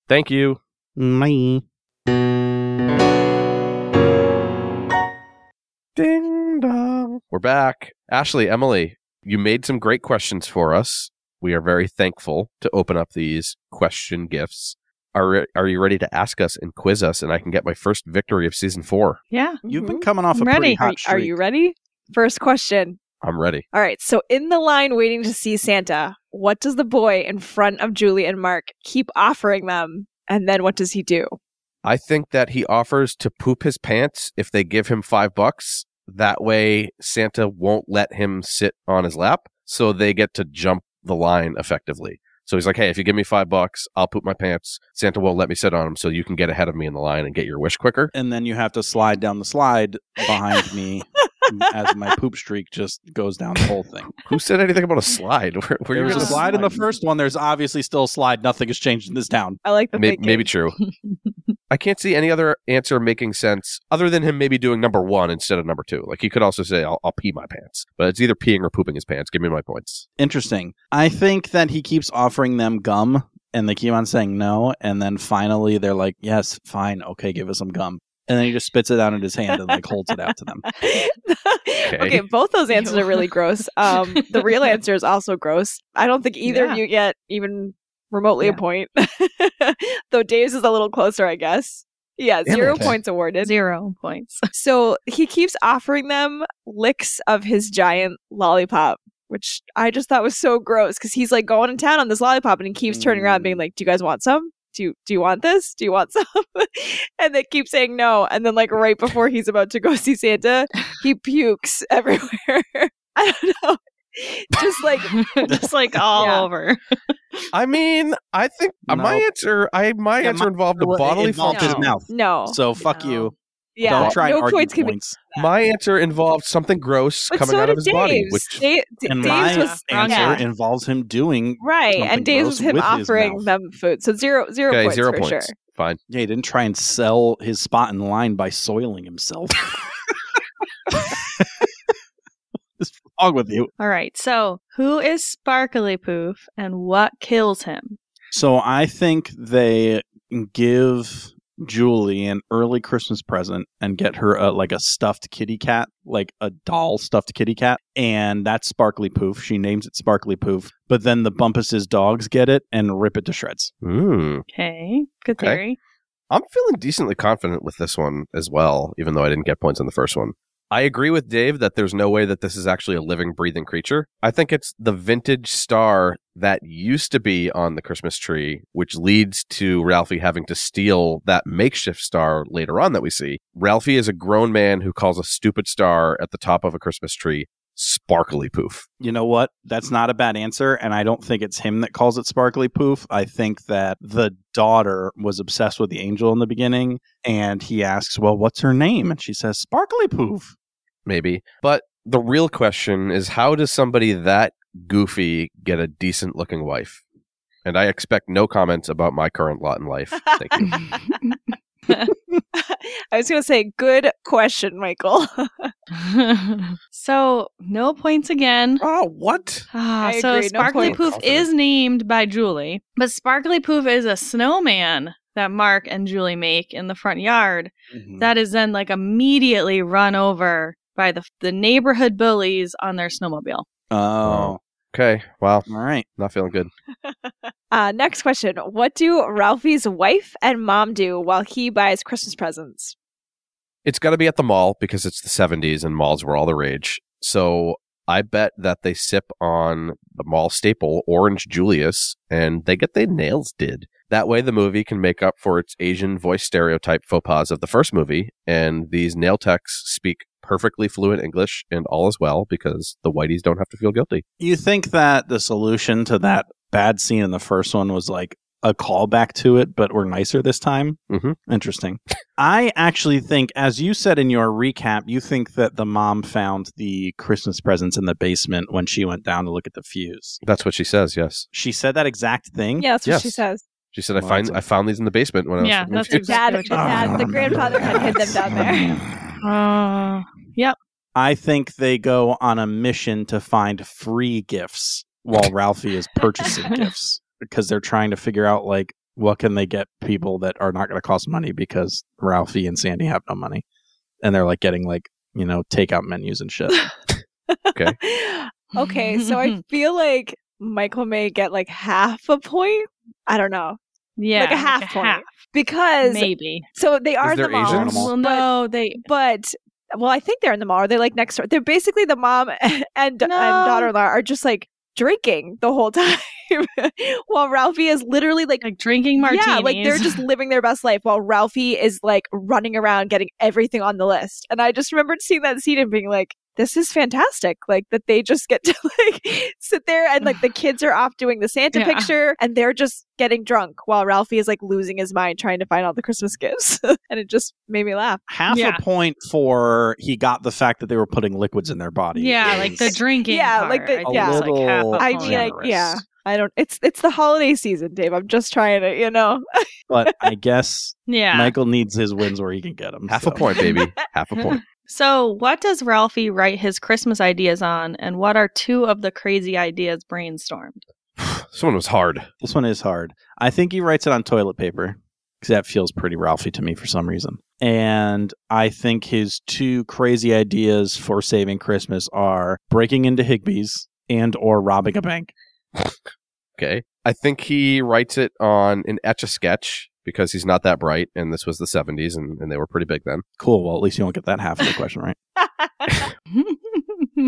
Thank you. Bye. Ding dong. We're back. Ashley, Emily, you made some great questions for us. We are very thankful to open up these question gifts. Are, are you ready to ask us and quiz us? And I can get my first victory of season four. Yeah. You've been coming off a I'm pretty ready. hot Are, are streak. you ready? First question. I'm ready. All right. So, in the line waiting to see Santa, what does the boy in front of Julie and Mark keep offering them? And then what does he do? I think that he offers to poop his pants if they give him five bucks. That way, Santa won't let him sit on his lap. So they get to jump the line effectively. So he's like, hey, if you give me five bucks, I'll poop my pants. Santa won't let me sit on them so you can get ahead of me in the line and get your wish quicker. And then you have to slide down the slide behind (laughs) me as my poop streak just goes down the whole (laughs) thing. Who said anything about a slide? (laughs) Where, where There was a gonna slide in the first one. There's obviously still a slide. Nothing has changed in this town. I like the May- thinking. maybe true. (laughs) I can't see any other answer making sense other than him maybe doing number one instead of number two. Like he could also say, I'll, I'll pee my pants. But it's either peeing or pooping his pants. Give me my points. Interesting. I think that he keeps offering them gum and they keep on saying no. And then finally they're like, yes, fine. Okay, give us some gum. And then he just spits it out in his hand and like holds it out to them. (laughs) okay. both those answers are really gross. (laughs) Um, the real answer is also gross. I don't think either Yeah. of you get even remotely a point. (laughs) Though Dave's is a little closer, I guess. Yeah, Damn zero it. points awarded. Zero points. So he keeps offering them licks of his giant lollipop, which I just thought was so gross because he's like going in town on this lollipop and he keeps turning around being like, Do you guys want some? Do you, do you want this? Do you want (laughs) some? and they keep saying no. And then, like, right before he's about to go (laughs) see Santa, he pukes (laughs) everywhere. I don't know. Just like, Just like all Yeah. over. I mean, I think uh, my answer, I my Yeah, answer my- involved a Well, it bodily involved function. his mouth. no. So fuck No. you. Yeah. Don't try no and argue points can be. My answer involved something gross But coming so out of his body, which Da- D- And Dave's my was answer yeah. involves him doing. right, and Dave's gross was him offering them food. So zero, zero okay, points zero for points. sure. Fine. Yeah, he didn't try and sell his spot in line by soiling himself. (laughs) What's wrong with you? All right. So, who is Sparkly Poof and what kills him? So I think they give Julie an early Christmas present and get her a, like a stuffed kitty cat, like a doll stuffed kitty cat, and that's Sparkly Poof. She names it Sparkly Poof. But then the Bumpus's dogs get it and rip it to shreds. Okay. Good Okay. theory. I'm feeling decently confident with this one as well, even though I didn't get points on the first one. I agree with Dave that there's no way that this is actually a living, breathing creature. I think it's the vintage star that used to be on the Christmas tree, which leads to Ralphie having to steal that makeshift star later on that we see. Ralphie is a grown man who calls a stupid star at the top of a Christmas tree sparkly poof. You know what? That's not a bad answer, and I don't think it's him that calls it Sparkly Poof. I think that the daughter was obsessed with the angel in the beginning, and he asks, "Well, what's her name?" And she says, "Sparkly Poof." maybe. But the real question is how does somebody that goofy get a decent looking wife? And I expect no comments about my current lot in life. Thank you. (laughs) I was going to say, good question, Michael. (laughs) so no points again. oh, what? I so agree, Sparkly points. Poof Confident. is named by Julie, but Sparkly Poof is a snowman that Mark and Julie make in the front yard. Mm-hmm. That is then like immediately run over by the the neighborhood bullies on their snowmobile. Oh, Okay, well, all right. not feeling good. (laughs) Uh, next question. What do Ralphie's wife and mom do while he buys Christmas presents? It's got to be at the mall because it's the 70s and malls were all the rage. So I bet that they sip on the mall staple, Orange Julius, and they get their nails did. That way, the movie can make up for its Asian voice stereotype faux pas of the first movie, and these nail techs speak perfectly fluent English and all is well because the whiteys don't have to feel guilty. You think that the solution to that bad scene in the first one was like a callback to it, but we're nicer this time? Mhm. Interesting. (laughs) I actually think, as you said in your recap, you think that the mom found the Christmas presents in the basement when she went down to look at the fuse. That's what she says, yes. She said that exact thing. Yeah, that's what she says. She said, I, Well, find, that's a- I found these in the basement when I was Yeah, looking that's for- exactly Dad, what she (laughs) dad, the grandfather had hid them down (laughs) there. Uh, I think they go on a mission to find free gifts while Ralphie is purchasing (laughs) gifts because they're trying to figure out like what can they get people that are not going to cost money because Ralphie and Sandy have no money, and they're like getting like you know takeout menus and shit. Okay. (laughs) okay, so I (laughs) feel like Michael may get like half a point. I don't know. Yeah, like a half point. Because maybe. so they are the mall, Well, no, they. but well, I think they're in the mall. Are they like next door? They're basically the mom (laughs) and, and No. daughter-in-law are just like drinking the whole (laughs) time, (laughs) while Ralphie is literally like. Like drinking martinis. Yeah, like they're just living their best life while Ralphie is like running around getting everything on the list. And I just remembered seeing that scene and being like, this is fantastic. Like that they just get (laughs) to like sit there and like the (sighs) kids are off doing the Santa Yeah. picture and they're just getting drunk while Ralphie is like losing his mind trying to find all the Christmas gifts. (laughs) and it just made me laugh. Half Yeah. a point for he got the fact that they were putting liquids in their body. Yeah, is like the drinking. Yeah, like the- part, I a think is, like, half a little I mean, I, yeah. I don't it's it's the holiday season, Dave. I'm just trying to, you know. but (laughs) I guess yeah. Michael needs his wins where he can get them. Half a point, baby. Half a point. So, what does Ralphie write his Christmas ideas on, and what are two of the crazy ideas brainstormed? (sighs) This one was hard. This one is hard. I think he writes it on toilet paper because that feels pretty Ralphie to me for some reason. And I think his two crazy ideas for saving Christmas are breaking into Higbee's and or robbing a bank. (laughs) Okay. I think he writes it on an etch a sketch because he's not that bright, and this was the 70s, and, and they were pretty big then. Cool. Well, at least you don't get that half of the question right. (laughs)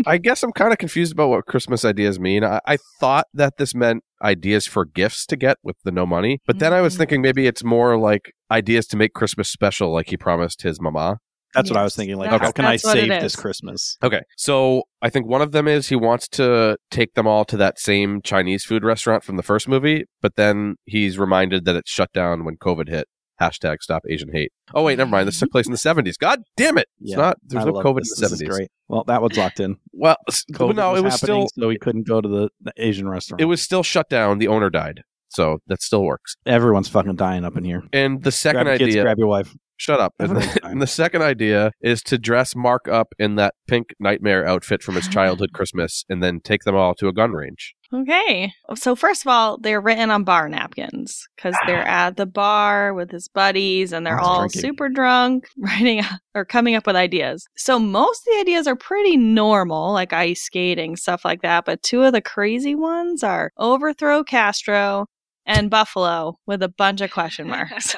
I guess I'm kind of confused about what Christmas ideas mean. I, I thought that this meant ideas for gifts to get with the no money, but then I was Mhm. thinking maybe it's more like ideas to make Christmas special, like he promised his mama. That's what I was thinking. Like, that's- how can I that's what it save this. Christmas? Okay, so I think one of them is he wants to take them all to that same Chinese food restaurant from the first movie, but then he's reminded that it's shut down when COVID hit. Hashtag stop Asian hate. Oh wait, never mind. This took place in the 70s. God damn it! It's Yeah, not. There's I no COVID this. in the This 70s. great. Well, that was locked in. (laughs) Well, COVID no, it was still so he couldn't go to the, the Asian restaurant. it was still shut down. The owner died, so that still works. Everyone's fucking dying up in here. And the second grab your kids, idea, grab your wife. Shut up. (laughs) And, and the second idea is to dress Mark up in that pink nightmare outfit from his (laughs) childhood Christmas, and then take them all to a gun range. Okay. So, first of all, they're written on bar napkins because they're ah. at the bar with his buddies and they're all drinking. super drunk, (laughs) writing or coming up with ideas. So, most of the ideas are pretty normal, like ice skating, stuff like that. But two of the crazy ones are overthrow Castro and Buffalo with a bunch of question marks.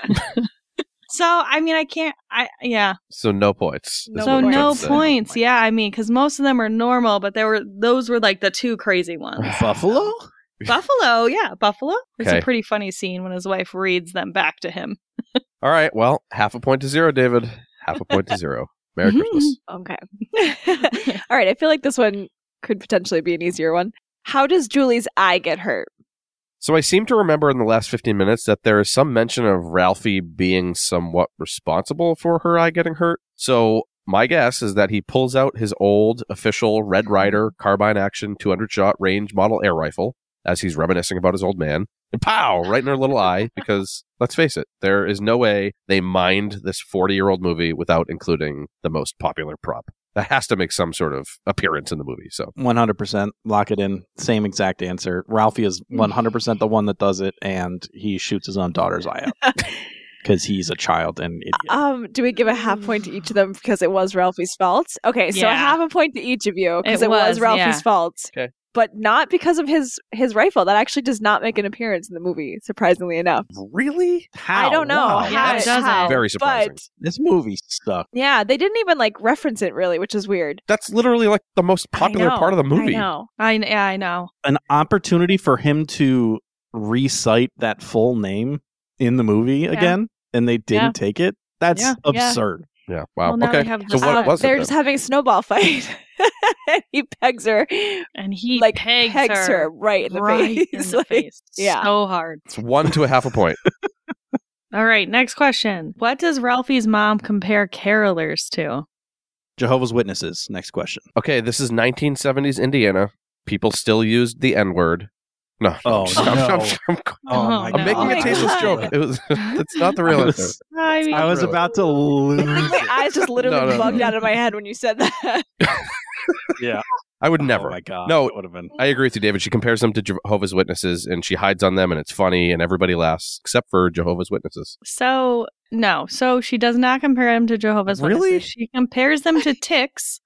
So, I mean, I can't, I, yeah. So no points. No so, what we're no trying to say. points. Yeah. I mean, because most of them are normal, but there were, those were like the two crazy ones. (sighs) Buffalo? Buffalo, yeah, Buffalo. It's Okay. a pretty funny scene when his wife reads them back to him. All right. Well, half a point to zero, David. Half a point to (laughs) zero. Merry Christmas. (laughs) Okay. (laughs) All right. I feel like this one could potentially be an easier one. How does Julie's eye get hurt? So I seem to remember in the last 15 minutes that there is some mention of Ralphie being somewhat responsible for her eye getting hurt. So My guess is that he pulls out his old official Red Ryder carbine action 200 shot range model air rifle as he's reminiscing about his old man and pow right in her little eye (laughs) because let's face it there is no way they mined this 40 year old movie without including the most popular prop that has to make some sort of appearance in the movie so 100% lock it in. Same exact answer. Ralphie is 100% the one that does it, and he shoots his own daughter's eye out (laughs) because he's a child and idiot. Um, do we give a half point to each of them because it was Ralphie's fault? Okay, so Yeah. half a point to each of you because It it, was, was, Ralphie's yeah. fault. Okay. But not because of his his rifle. That actually does not make an appearance in the movie, surprisingly enough. really How? I don't know Wow. How it it- doesn't. how, Very surprising. But This movie sucked. yeah, they didn't even like reference it really, which is weird. that's literally like the most popular know, part of the movie I know. I yeah, I know. An opportunity for him to recite that full name in the movie again, and they didn't Yeah. take it. That's Yeah, yeah. absurd. Yeah wow Well, now okay they have so the- what Uh, was They're it just having a snowball (laughs) fight. And he pegs her, And he like pegs, pegs her, right in the right face. in (laughs) the Like, face. yeah. So hard. it's one to a half a point (laughs) All right, next question. What does Ralphie's mom compare carolers to? Jehovah's Witnesses. Next question. Okay, this is 1970s Indiana. People still used the N word. No, Oh, I'm, just- I'm- no. (laughs) I'm- I'm- oh, oh, I'm making Oh a tasteless God. (laughs) joke. It was. (laughs) It's not the real I answer. was, I mean, I was Really? about to lose. My eyes just literally No, no, bugged no. out of my head when you said that. Yeah. I would oh, never. Oh my god. No. it would have been. I agree with you, David. She compares them to Jehovah's Witnesses, and she hides on them, and it's funny, and everybody laughs except for Jehovah's Witnesses. so no. So she does not compare them to Jehovah's Really? Witnesses. She compares them to ticks.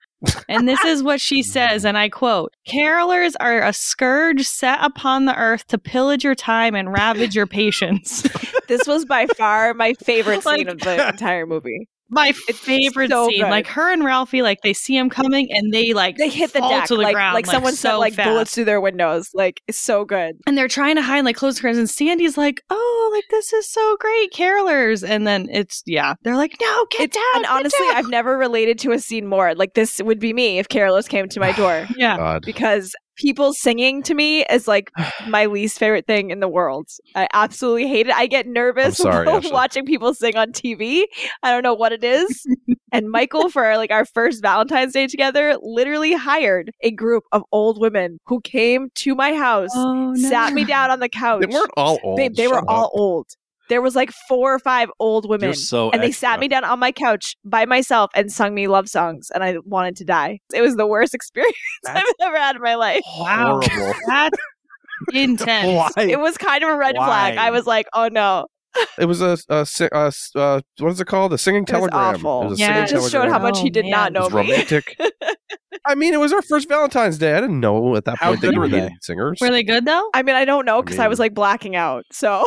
And this is what she says, and I quote Carolers are a scourge set upon the earth to pillage your time and ravage your patience. (laughs) this was by far my favorite (laughs) scene Like- of the entire movie. My It's favorite so scene. good. Like her and Ralphie, like they see him coming and they like They hit the fall deck to the like, ground, like someone so sent like fast. bullets through their windows. Like it's so good. and they're trying to hide like close quarters and sandy's like oh like this is so great carolers and then it's yeah they're like no get It's, down and get honestly, down." I've never related to a scene more. Like this would be me if Carolus came to my door (laughs) yeah God. because people singing to me is like (sighs) my least favorite thing in the world. I absolutely hate it. I get nervous sorry, (laughs) watching people sing on TV. I don't know what it is. and Michael, for like our first Valentine's Day together, literally hired a group of old women who came to my house, oh no. sat me down on the couch. They weren't all old. Babe, they were Shut all old. There was like four or five old women. You're so and they extra. sat me down on my couch by myself and sung me love songs, and I wanted to die. It was the worst (laughs) experience I've ever had in my life. wow horrible. that's (laughs) intense Why? It was kind of a red flag. I was like, oh no. It was a, a, si- a s- uh, what is it called? A singing It was telegram. awful. It was a Yeah, singing It just showed how much he Oh, did not man. It know was romantic. (laughs) I mean, it was our first Valentine's Day. I didn't know at that How point that good you were they? singers. were they good though I mean, I don't know because I, mean- was like blacking out. So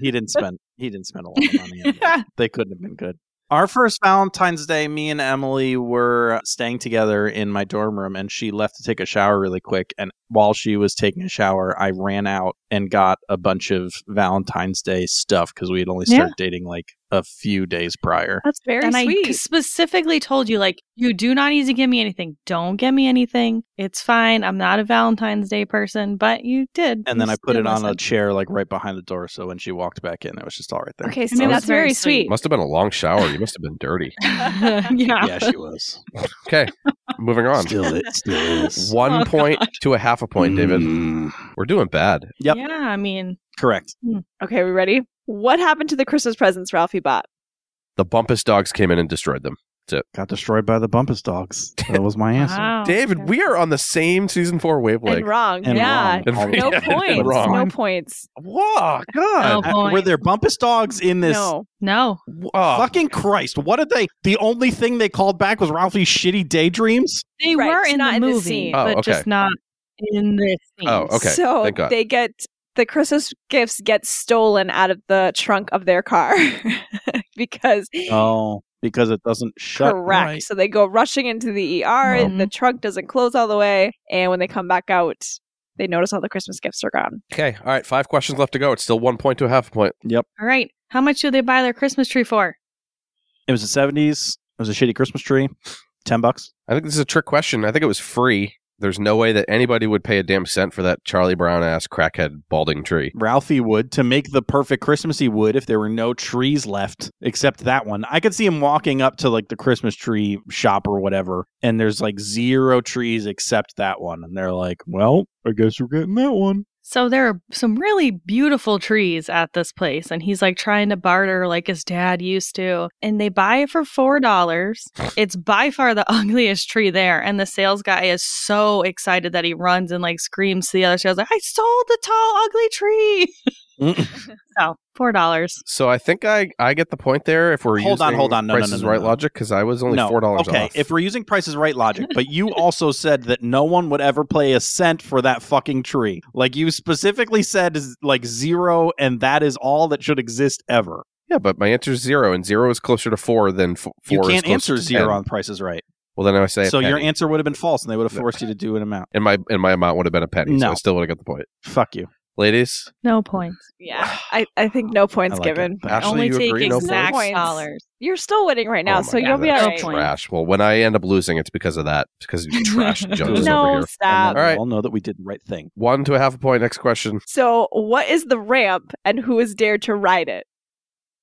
he didn't spend. He didn't spend a lot of money. On. (laughs) They couldn't have been good. Our first Valentine's Day, me and Emily were staying together in my dorm room, and she left to take a shower really quick. And while she was taking a shower, I ran out and got a bunch of Valentine's Day stuff because we had only started dating like a few days prior. that's very and I specifically told you, like, you do not need to give me anything. Don't get me anything. It's fine. I'm not a Valentine's Day person, but you did. And then I put still it on a chair like right behind the door, so when she walked back in, it was just all right there. okay, so mean, that's that's very very sweet. sweet. Must have been a long shower. You must have been dirty. (laughs) yeah. Yeah, she was. Okay, moving on. Still, it still is. (laughs) One Oh, point to a half a point, David. Mm, We're doing bad. Yep. Yeah, I mean, correct. Okay, we ready? What happened to the Christmas presents Ralphie bought? The Bumpus dogs came in and destroyed them. It Got destroyed by the Bumpus dogs. That was my (laughs) answer. wow. David, Okay. we are on the same season four wavelength. and wrong. And yeah. wrong. And- No (laughs) Yeah, points. wrong. No points. Whoa, God. No. Uh, point. Were there Bumpus dogs in this? No. No. Oh, Fucking Christ! What did they? The only thing they called back was Ralphie's shitty daydreams. They Right, were in not the in the movie, scene. Oh, but okay. just not in this scene. Oh, okay. So Thank God. they get the Christmas gifts get stolen out of the trunk of their car (laughs) because Oh, because it doesn't shut. correct. right. So they go rushing into the ER. Mhm. The trunk doesn't close all the way, and when they come back out, they notice all the Christmas gifts are gone. okay. All right. Five questions left to go. It's still one point to a half a point. Yep all right. How much do they buy their Christmas tree for? It was the seventies. It was a shitty Christmas tree. Ten bucks. I think this is a trick question. I think it was free. There's no way that anybody would pay a damn cent for that Charlie Brown ass crackhead balding tree. Ralphie would to make the perfect Christmassy wood if there were no trees left except that one. I could see him walking up to like the Christmas tree shop or whatever, and there's like zero trees except that one. And they're like, well, I guess we're getting that one. So there are some really beautiful trees at this place, and he's like trying to barter like his dad used to. And they buy it for four dollars. It's by far the (laughs) ugliest tree there, and the sales guy is so excited that he runs and like screams to the other sales like, "I sold the tall, ugly tree!" (laughs) (laughs) so four dollars. So I think I, I get the point there. If we're Hold on, hold on. No, no, no, Price is no, Right no. logic, because I was only no. four dollars Okay, off. if we're using Price is Right logic, but you (laughs) also said that no one would ever pay a cent for that fucking tree. Like you specifically said, is like zero, and that is all that should exist ever. yeah, but my answer is zero, and zero is closer to four than f- four. You is can't closer answer to zero 10. on Price is Right. Well, then I would say a So your penny. answer would have been false, and they would have forced you to do an amount. and my and my amount would have been a penny. So No. I still would have got the point. Fuck you. Ladies, No points. (sighs) Yeah, I, I think no points I like given. But Ashley, Only you take agree? No exact points? dollars. You're still winning right now, Oh so God, you'll be that's all No right. trash. Well, when I end up losing, it's because of that. Because you (laughs) trash Jones No, over here. stop. All right. we all know that we did the right thing. One to a half a point. Next question. So, what is the ramp, and who is dared to ride it?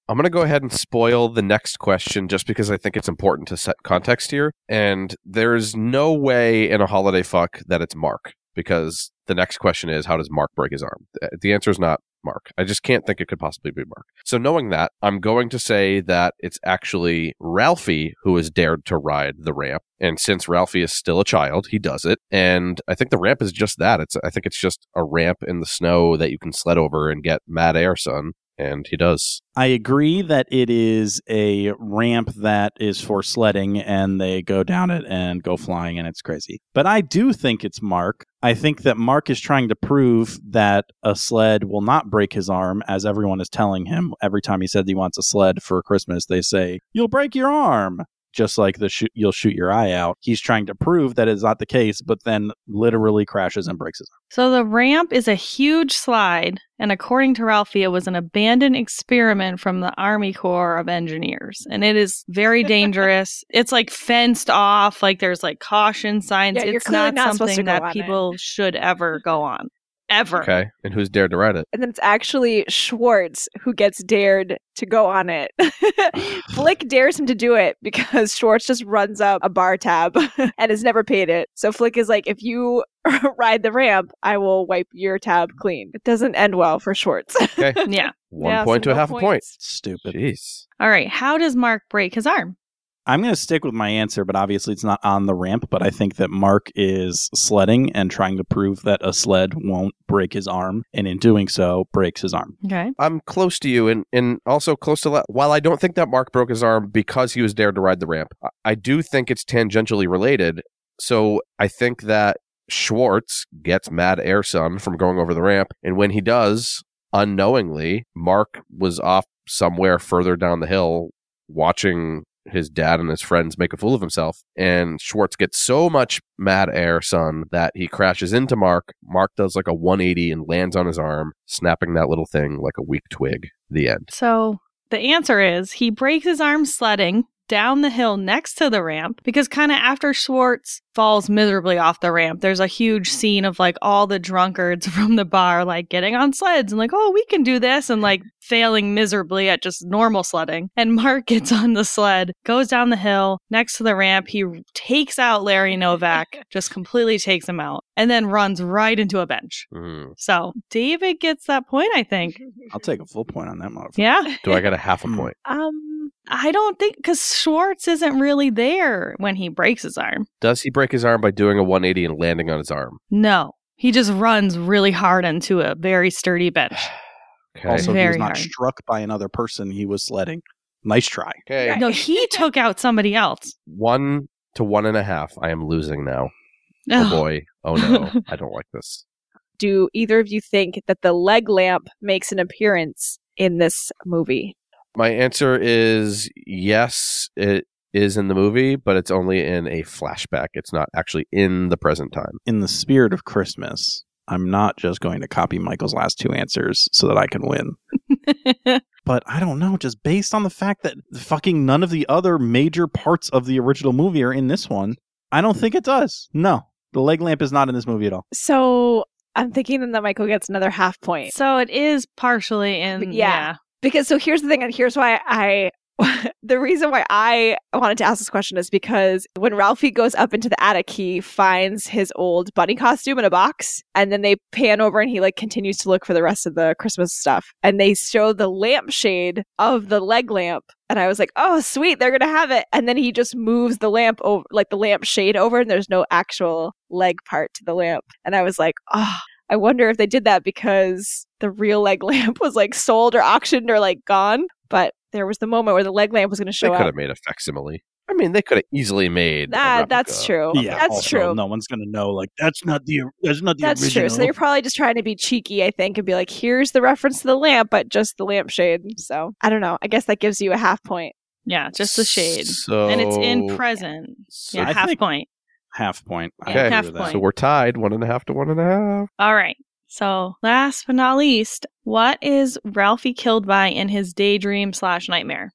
I'm going to go ahead and spoil the next question just because I think it's important to set context here. And there's no way in a holiday fuck that it's Mark because the next question is how does Mark break his arm? The- The answer is not Mark. I just can't think it could possibly be Mark. So knowing that, I'm going to say that it's actually Ralphie who has dared to ride the ramp. And since Ralphie is still a child, he does it. And I think the ramp is just that. It's I think it's just a ramp in the snow that you can sled over and get mad air sun. And he does. I agree that it is a ramp that is for sledding and they go down it and go flying and it's crazy. But I do think it's Mark. I think that Mark is trying to prove that a sled will not break his arm, as everyone is telling him. Every time he said he wants a sled for Christmas, they say, You'll break your arm. Just like the shoot, you'll shoot your eye out. He's trying to prove that it's not the case, but then literally crashes and breaks his arm. So the ramp is a huge slide, and according to Ralphie, it was an abandoned experiment from the Army Corps of Engineers, and it is very (laughs) dangerous. it's like fenced off, like there's like caution signs. Yeah, you're it's clearly not, not supposed to something go that on it. people should ever go on, ever. Okay. And who's dared to ride it? And then it's actually Schwartz who gets dared to go on it. (sighs) Flick dares him to do it because Schwartz just runs up a bar tab (laughs) and has never paid it. So Flick is like, if you (laughs) ride the ramp, I will wipe your tab clean. It doesn't end well for Schwartz. (laughs) Yeah. One Yeah, point so to a no half a point. Stupid. Jeez. All right. How does Mark break his arm? I'm going to stick with my answer, but obviously it's not on the ramp. But I think that Mark is sledding and trying to prove that a sled won't break his arm, and in doing so, breaks his arm. Okay. I'm close to you, and, and also close to. La- while I don't think that Mark broke his arm because he was dared to ride the ramp, I, I do think it's tangentially related. So I think that Schwartz gets mad air sun from going over the ramp, and when he does, unknowingly, Mark was off somewhere further down the hill watching his dad and his friends make a fool of himself. And Schwartz gets so much mad air sun that he crashes into Mark. Mark does like a 180 and lands on his arm, snapping that little thing like a weak twig. The end. So the answer is he breaks his arm sledding down the hill next to the ramp because kind of after Schwartz falls miserably off the ramp, there's a huge scene of like all the drunkards (laughs) from the bar like getting on sleds and like, oh, we can do this and like failing miserably at just normal sledding. And Mark (laughs) gets on the sled, goes down the hill next to the ramp. He takes out Larry Novak, (laughs) just completely takes him out, and then runs right into a bench. Mm. So David gets that point, I think. I'll take a full point on that motherfucker. Yeah. Do I get a half a Hmm. point? um, Um, I don't think because Schwartz isn't really there when he breaks his arm. Does he break his arm by doing a 180 and landing on his arm? No, he just runs really hard into a very sturdy (sighs) bench. Okay. Also, he was not hard. struck by another person he was sledding. Nice try. okay. No, he (laughs) took out somebody else. One to one and a half. I am losing now. Oh Ugh. boy. Oh no. (laughs) I don't like this. do either of you think that the leg lamp makes an appearance in this movie? My answer is yes, it is in the movie, but it's only in a flashback. It's not actually in the present time. In the spirit of Christmas, I'm not just going to copy Michael's last two answers so that I can win. (laughs) But I don't know, just based on the fact that fucking none of the other major parts of the original movie are in this one, I don't think it does. No. The leg lamp is not in this movie at all. So I'm thinking that Michael gets another half point. So it is partially in. Yeah. Yeah. Because so here's the thing, and here's why I (laughs) the reason why I wanted to ask this question is because when Ralphie goes up into the attic, he finds his old bunny costume in a box, and then they pan over and he like continues to look for the rest of the Christmas stuff. And they show the lampshade of the leg lamp. And I was like, oh, sweet, they're gonna have it. And then he just moves the lamp over, like the lamp shade over, and there's no actual leg part to the lamp. And I was like, oh, I wonder if they did that because the real leg (laughs) lamp was like sold or auctioned or like gone. But there was the moment where the leg lamp was going to show up. They could up. have made a facsimile. I mean, they could have easily made. That that's replica. true. that's also, true. No one's gonna know. Like that's not the that's not the That's original. true. So they're probably just trying to be cheeky, I think, and be like, "Here's the reference to the lamp, but just the lampshade." So I don't know. I guess that gives you a half point. Yeah. Just the shade. So, and it's in present. so- Yeah. I half point. half point. Okay. Half point. So we're tied, one and a half to one and a half. All right. So last but not least, what is Ralphie killed by in his daydream slash nightmare?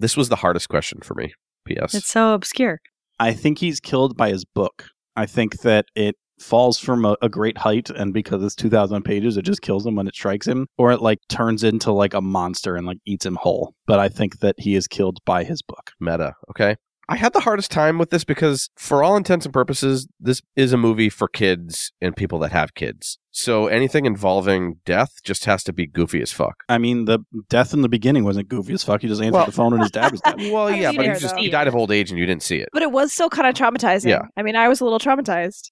This was the hardest question for me. P.S. It's so obscure. I think he's killed by his book. I think that it falls from a, a great height, and because it's two thousand pages, it just kills him when it strikes him, or it like turns into like a monster and like eats him whole. But I think that he is killed by his book. meta. Okay. I had the hardest time with this because, for all intents and purposes, this is a movie for kids and people that have kids. So anything involving death just has to be goofy as fuck. I mean, the death in the beginning wasn't goofy as fuck. He just answered Well- the phone and his dad was dead. (laughs) Well, yeah, but he just though. he died of old age and you didn't see it. But it was still kind of traumatizing. Yeah. I mean, I was a little traumatized.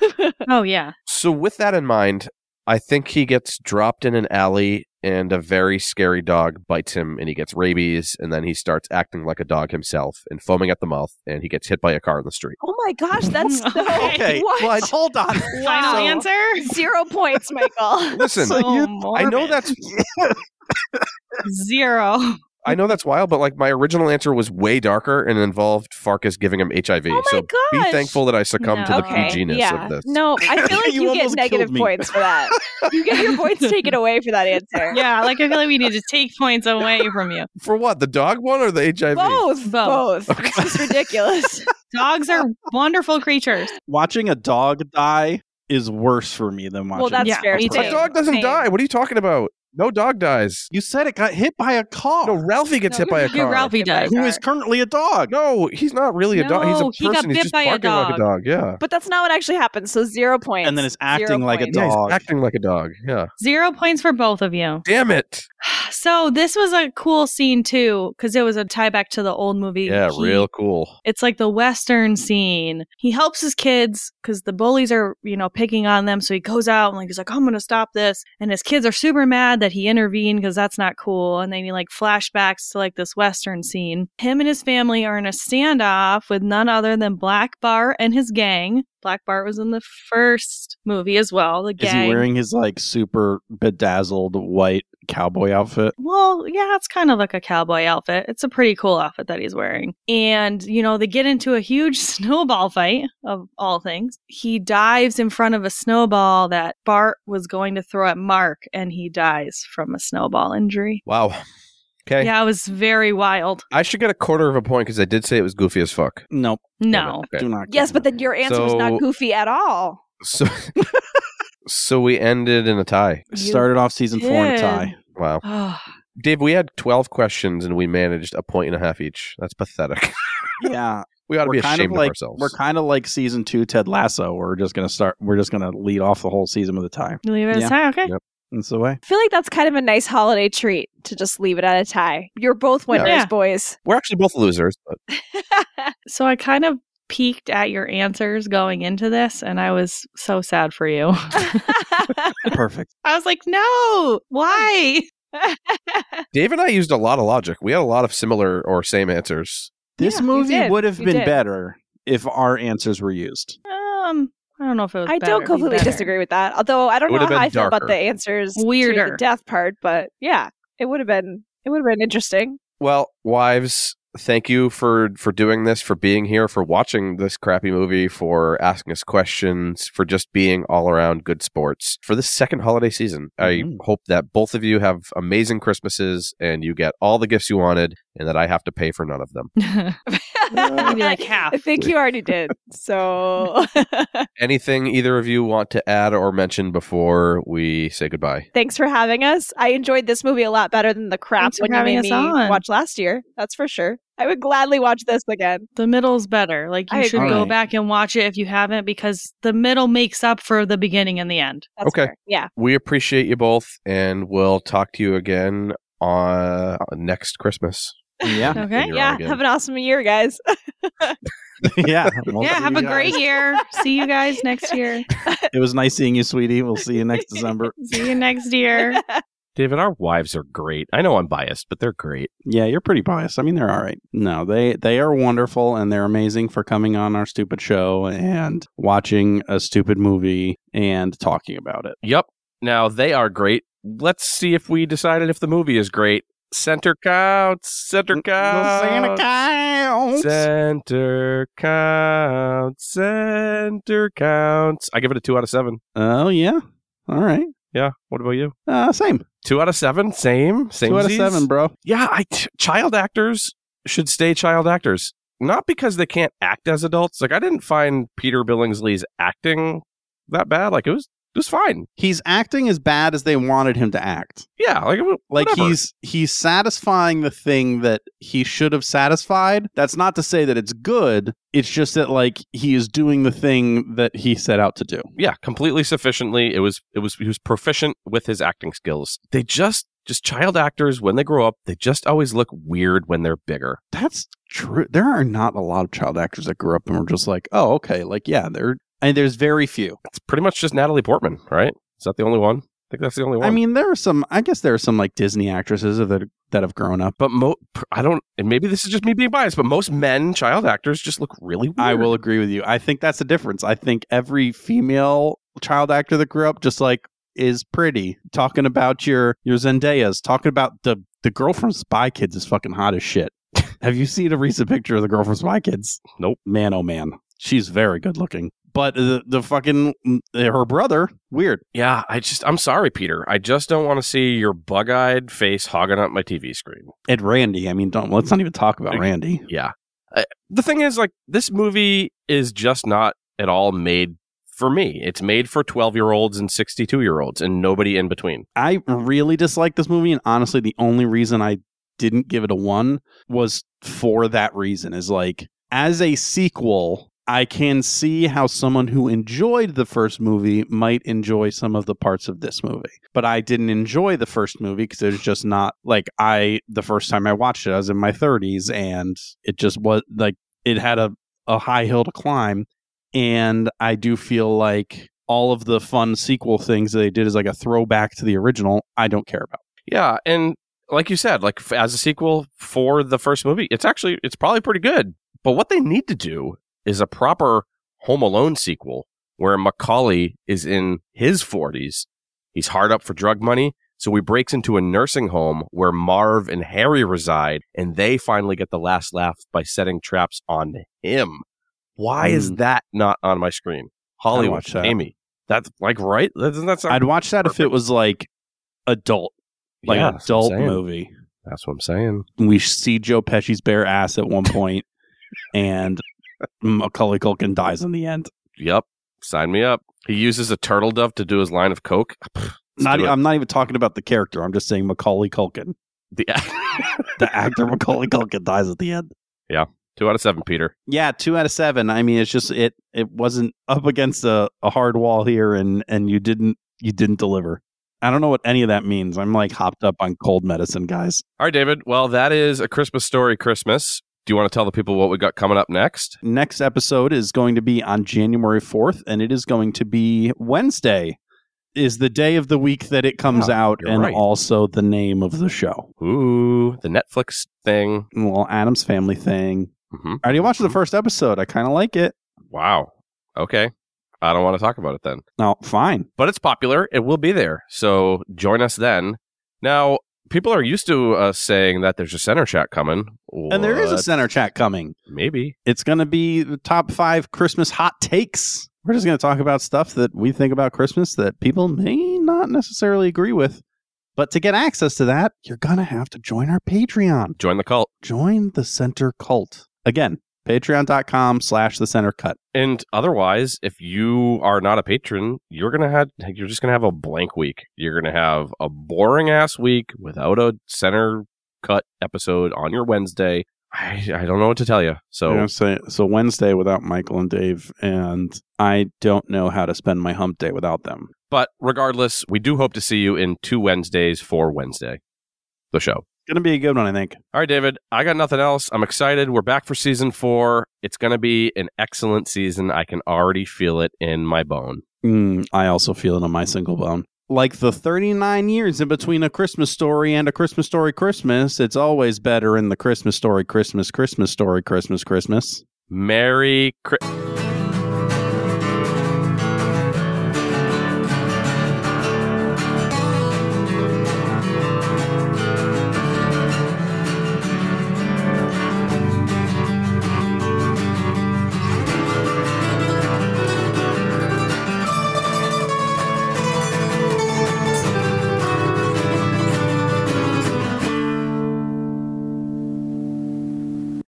(laughs) Oh yeah. So with that in mind, I think he gets dropped in an alley and a very scary dog bites him and he gets rabies and then he starts acting like a dog himself and foaming at the mouth and he gets hit by a car in the street. oh my gosh, that's (laughs) so Okay, (laughs) what? Well, hold on. Final Wow. answer? Zero points, Michael. Listen, So (laughs) So you- I know that's zero. I know that's wild, but like my original answer was way darker and involved Farkus giving him HIV. Oh my so be thankful that I succumbed to the Okay, PG-ness yeah. of this. No, I feel like (laughs) You you, get negative points for that. You get your points (laughs) taken away for that answer. Yeah, like I feel like we need to take points away (laughs) from you. For what? The dog one or the HIV? Both. Both. Both. It's just ridiculous. Dogs are wonderful creatures. Watching a dog die is worse for me than watching. well, that's Yeah, fair. me too. too. A dog doesn't Same. die. What are you talking about? No dog dies. you said it got hit by a car. No, Ralphie gets No, hit by a car. Ralphie does. who is currently a dog. No, he's not really a dog. He's a person. he got he's just by a barking like a dog. dog. Yeah. But that's not what actually happened. So zero points. And then it's Zero acting like a points. Yeah, he's Dog. acting like a dog. Yeah. Zero points for both of you. Damn it. (sighs) So this was a cool scene too, because it was a tie back to the old movie. Yeah, He- real cool. It's like the Western scene. He helps his kids because the bullies are, you know, picking on them. So he goes out and like he's like, I'm gonna stop this. And his kids are super mad that he intervened because that's not cool. And then he like flashbacks to like this Western scene. Him and his family are in a standoff with none other than Black Bart and his gang. Black Bart was in the first movie as well. The gang. Is he wearing his like super bedazzled white cowboy outfit? Well, yeah, it's kind of like a cowboy outfit. It's a pretty cool outfit that he's wearing. And, you know, they get into a huge (laughs) snowball fight, of all things. He dives in front of a snowball that Bart was going to throw at Mark, and he dies from a snowball injury. Wow. Okay. Yeah, it was very wild. I should get a quarter of a point because I did say it was goofy as fuck. Nope. No. Okay. Do not. Yes, but then your answer was not goofy at all. So, (laughs) so we ended in a tie. it. Started off season four in a tie. Wow. Oh, Dave, we had 12 questions and we managed a point and a half each. That's pathetic. (laughs) Yeah, we ought to we're be kind ashamed of of, like ourselves. we're kind of like season two Ted Lasso. We're just gonna start. We're just gonna lead off the whole season with a tie. you leave it Yeah. as tie? Okay. Yep. That's the way. I feel like that's kind of a nice holiday treat to just leave it at a tie. You're both winners, Yeah. boys. We're actually both losers, but (laughs) So I kind of peeked at your answers going into this, and I was so sad for you. (laughs) Perfect. (laughs) I was like, no, why? (laughs) Dave and I used a lot of logic. We had a lot of similar or same answers. This Yeah, movie would have You been did. better if our answers were used. Um, I don't know if it was. I better. don't completely Better. disagree with that. Although I don't know how been I feel about the answers to Weirder. the death part, but yeah, it would have been it would have been interesting. Well, wives, thank you for for doing this, for being here, for watching this crappy movie, for asking us questions, for just being all around good sports for this second holiday season. Mhm. I hope that both of you have amazing Christmases and you get all the gifts you wanted, and that I have to pay for none of them. (laughs) Maybe like half. I think you already did. So (laughs) Anything either of you want to add or mention before we say goodbye? thanks for having us. I enjoyed this movie a lot better than the crap Thanks when you having made me on. watch last year. That's for sure. I would gladly watch this again. The middle's better. Like you I should agree. go back and watch it if you haven't, because the middle makes up for the beginning and the end. That's Okay. fair. Yeah. We appreciate you both, and we'll talk to you again on next Christmas. Yeah. Okay. You're on yeah. again. Have an awesome year, guys. (laughs) yeah. We'll yeah. see Have you a great year. See you guys next year. (laughs) It was nice seeing you, sweetie. We'll see you next (laughs) December. See you next year. David, our wives are great. I know I'm biased, but they're great. Yeah, you're pretty biased. I mean, they're all right. No, they they are wonderful and they're amazing for coming on our stupid show and watching a stupid movie and talking about it. Yep. Now they are great. Let's see if we decided if the movie is great. Center counts. Center counts. counts. Center counts. Center counts. I give it a two out of seven. Oh yeah. All right. Yeah. What about you? Uh, same. Two out of seven. Same. Same. Two out of seven, bro. Yeah. I t- child actors should stay child actors. Not because they can't act as adults. Like I didn't find Peter Billingsley's acting that bad. Like it was. It was fine. He's acting as bad as they wanted him to act. Yeah. Like it- Like he's he's satisfying the thing that he should have satisfied. That's not to say that it's good. It's just that like he is doing the thing that he set out to do. yeah, completely sufficiently. It was it was he was proficient with his acting skills. They just just child actors when they grow up, they just always look weird when they're bigger. That's true. There are not a lot of child actors that grew up and were just like, oh, okay, like yeah, they're and there's very few. It's pretty much just Natalie Portman, right? Is that the only one? I think that's the only one. I mean, there are some. I guess there are some like Disney actresses that that have grown up. but mo- I don't. And maybe this is just me being biased, but most men child actors just look really weird. I will agree with you. I think that's the difference. I think every female child actor that grew up just like is pretty. Talking about your your Zendayas, talking about the the girl from Spy Kids is fucking hot as shit. (laughs) have you seen a recent picture of the girl from Spy Kids? Nope. Man, oh man, she's very good looking. But the the fucking her brother weird. Yeah, I just I'm sorry, Peter. I just don't want to see your bug-eyed face hogging up my TV screen. Ed Randy. I mean, don't let's not even talk about Randy. Yeah. Uh, the thing is, like, this movie is just not at all made for me. It's made for 12 year olds and 62 year olds and nobody in between. I really dislike this movie, and honestly, the only reason I didn't give it a one was for that reason. Is like as a sequel, I can see how someone who enjoyed the first movie might enjoy some of the parts of this movie. But I didn't enjoy the first movie because it was just not like I the first time I watched it, I was in my 30s, and it just was like it had a a high hill to climb, and I do feel like all of the fun sequel things that they did is like a throwback to the original. I don't care about. Yeah. And like you said, like as a sequel for the first movie, it's actually, it's probably pretty good. But what they need to do is a proper Home Alone sequel where Macaulay is in his 40s. He's hard up for drug money. So he breaks into a nursing home where Marv and Harry reside, and they finally get the last laugh by setting traps on him. Why is Hmm. that not on my screen? Hollywood, that. Amy. That's like right. Doesn't that sound? I'd watch that if it was like adult, like Yeah, an that's what I'm adult movie. That's what I'm saying. We see Joe Pesci's bare ass at one point, (laughs) and Mm, Macaulay Culkin dies in the end. Yep. Sign me up. He uses a turtle dove to do his line of coke. (sighs) Not. I'm not even talking about the character. I'm just saying Macaulay Culkin, the (laughs) the actor Macaulay Culkin, dies at the end. Yeah. two out of seven, Peter. Yeah, two out of seven. I mean, it's just it. It wasn't up against a, a hard wall here, and and you didn't you didn't deliver. I don't know what any of that means. I'm like hopped up on cold medicine, guys. All right, David. Well, that is a Christmas story. Christmas. Do you want to tell the people what we got coming up next? Next episode is going to be on January 4th, and it is going to be Wednesday. Is the day of the week that it comes Oh, out, and right. also the name of the show. Ooh, the Netflix thing. Well, Addams Family thing. hmm I already watched the first episode. I kind of like it. Wow. Okay. I don't want to talk about it then. No, fine. But it's popular. It will be there. So join us then. Now, people are used to us saying that there's a center chat coming. And there is a center chat coming. maybe. It's going to be the top five Christmas hot takes. We're just going to talk about stuff that we think about Christmas that people may not necessarily agree with. But to get access to that, you're going to have to join our Patreon. Join the cult. Join the center cult. Again, patreon.com slash the center cut. And otherwise, if you are not a patron, you're gonna have you're just gonna have a blank week. You're gonna have a boring ass week without a center cut episode on your Wednesday. I, I don't know what to tell you. So You know, so, so Wednesday without Michael and Dave, and I don't know how to spend my hump day without them. But regardless, we do hope to see you in two Wednesdays for Wednesday, the show. Going to be a good one, I think. All right, David, I got nothing else. I'm excited. We're back for season four. It's going to be an excellent season. I can already feel it in my bone. Mm, I also feel it on my single bone. Like the 39 years in between a Christmas story and a Christmas story Christmas, it's always better in the Christmas story Christmas, Christmas story Christmas, Christmas. Merry Christmas.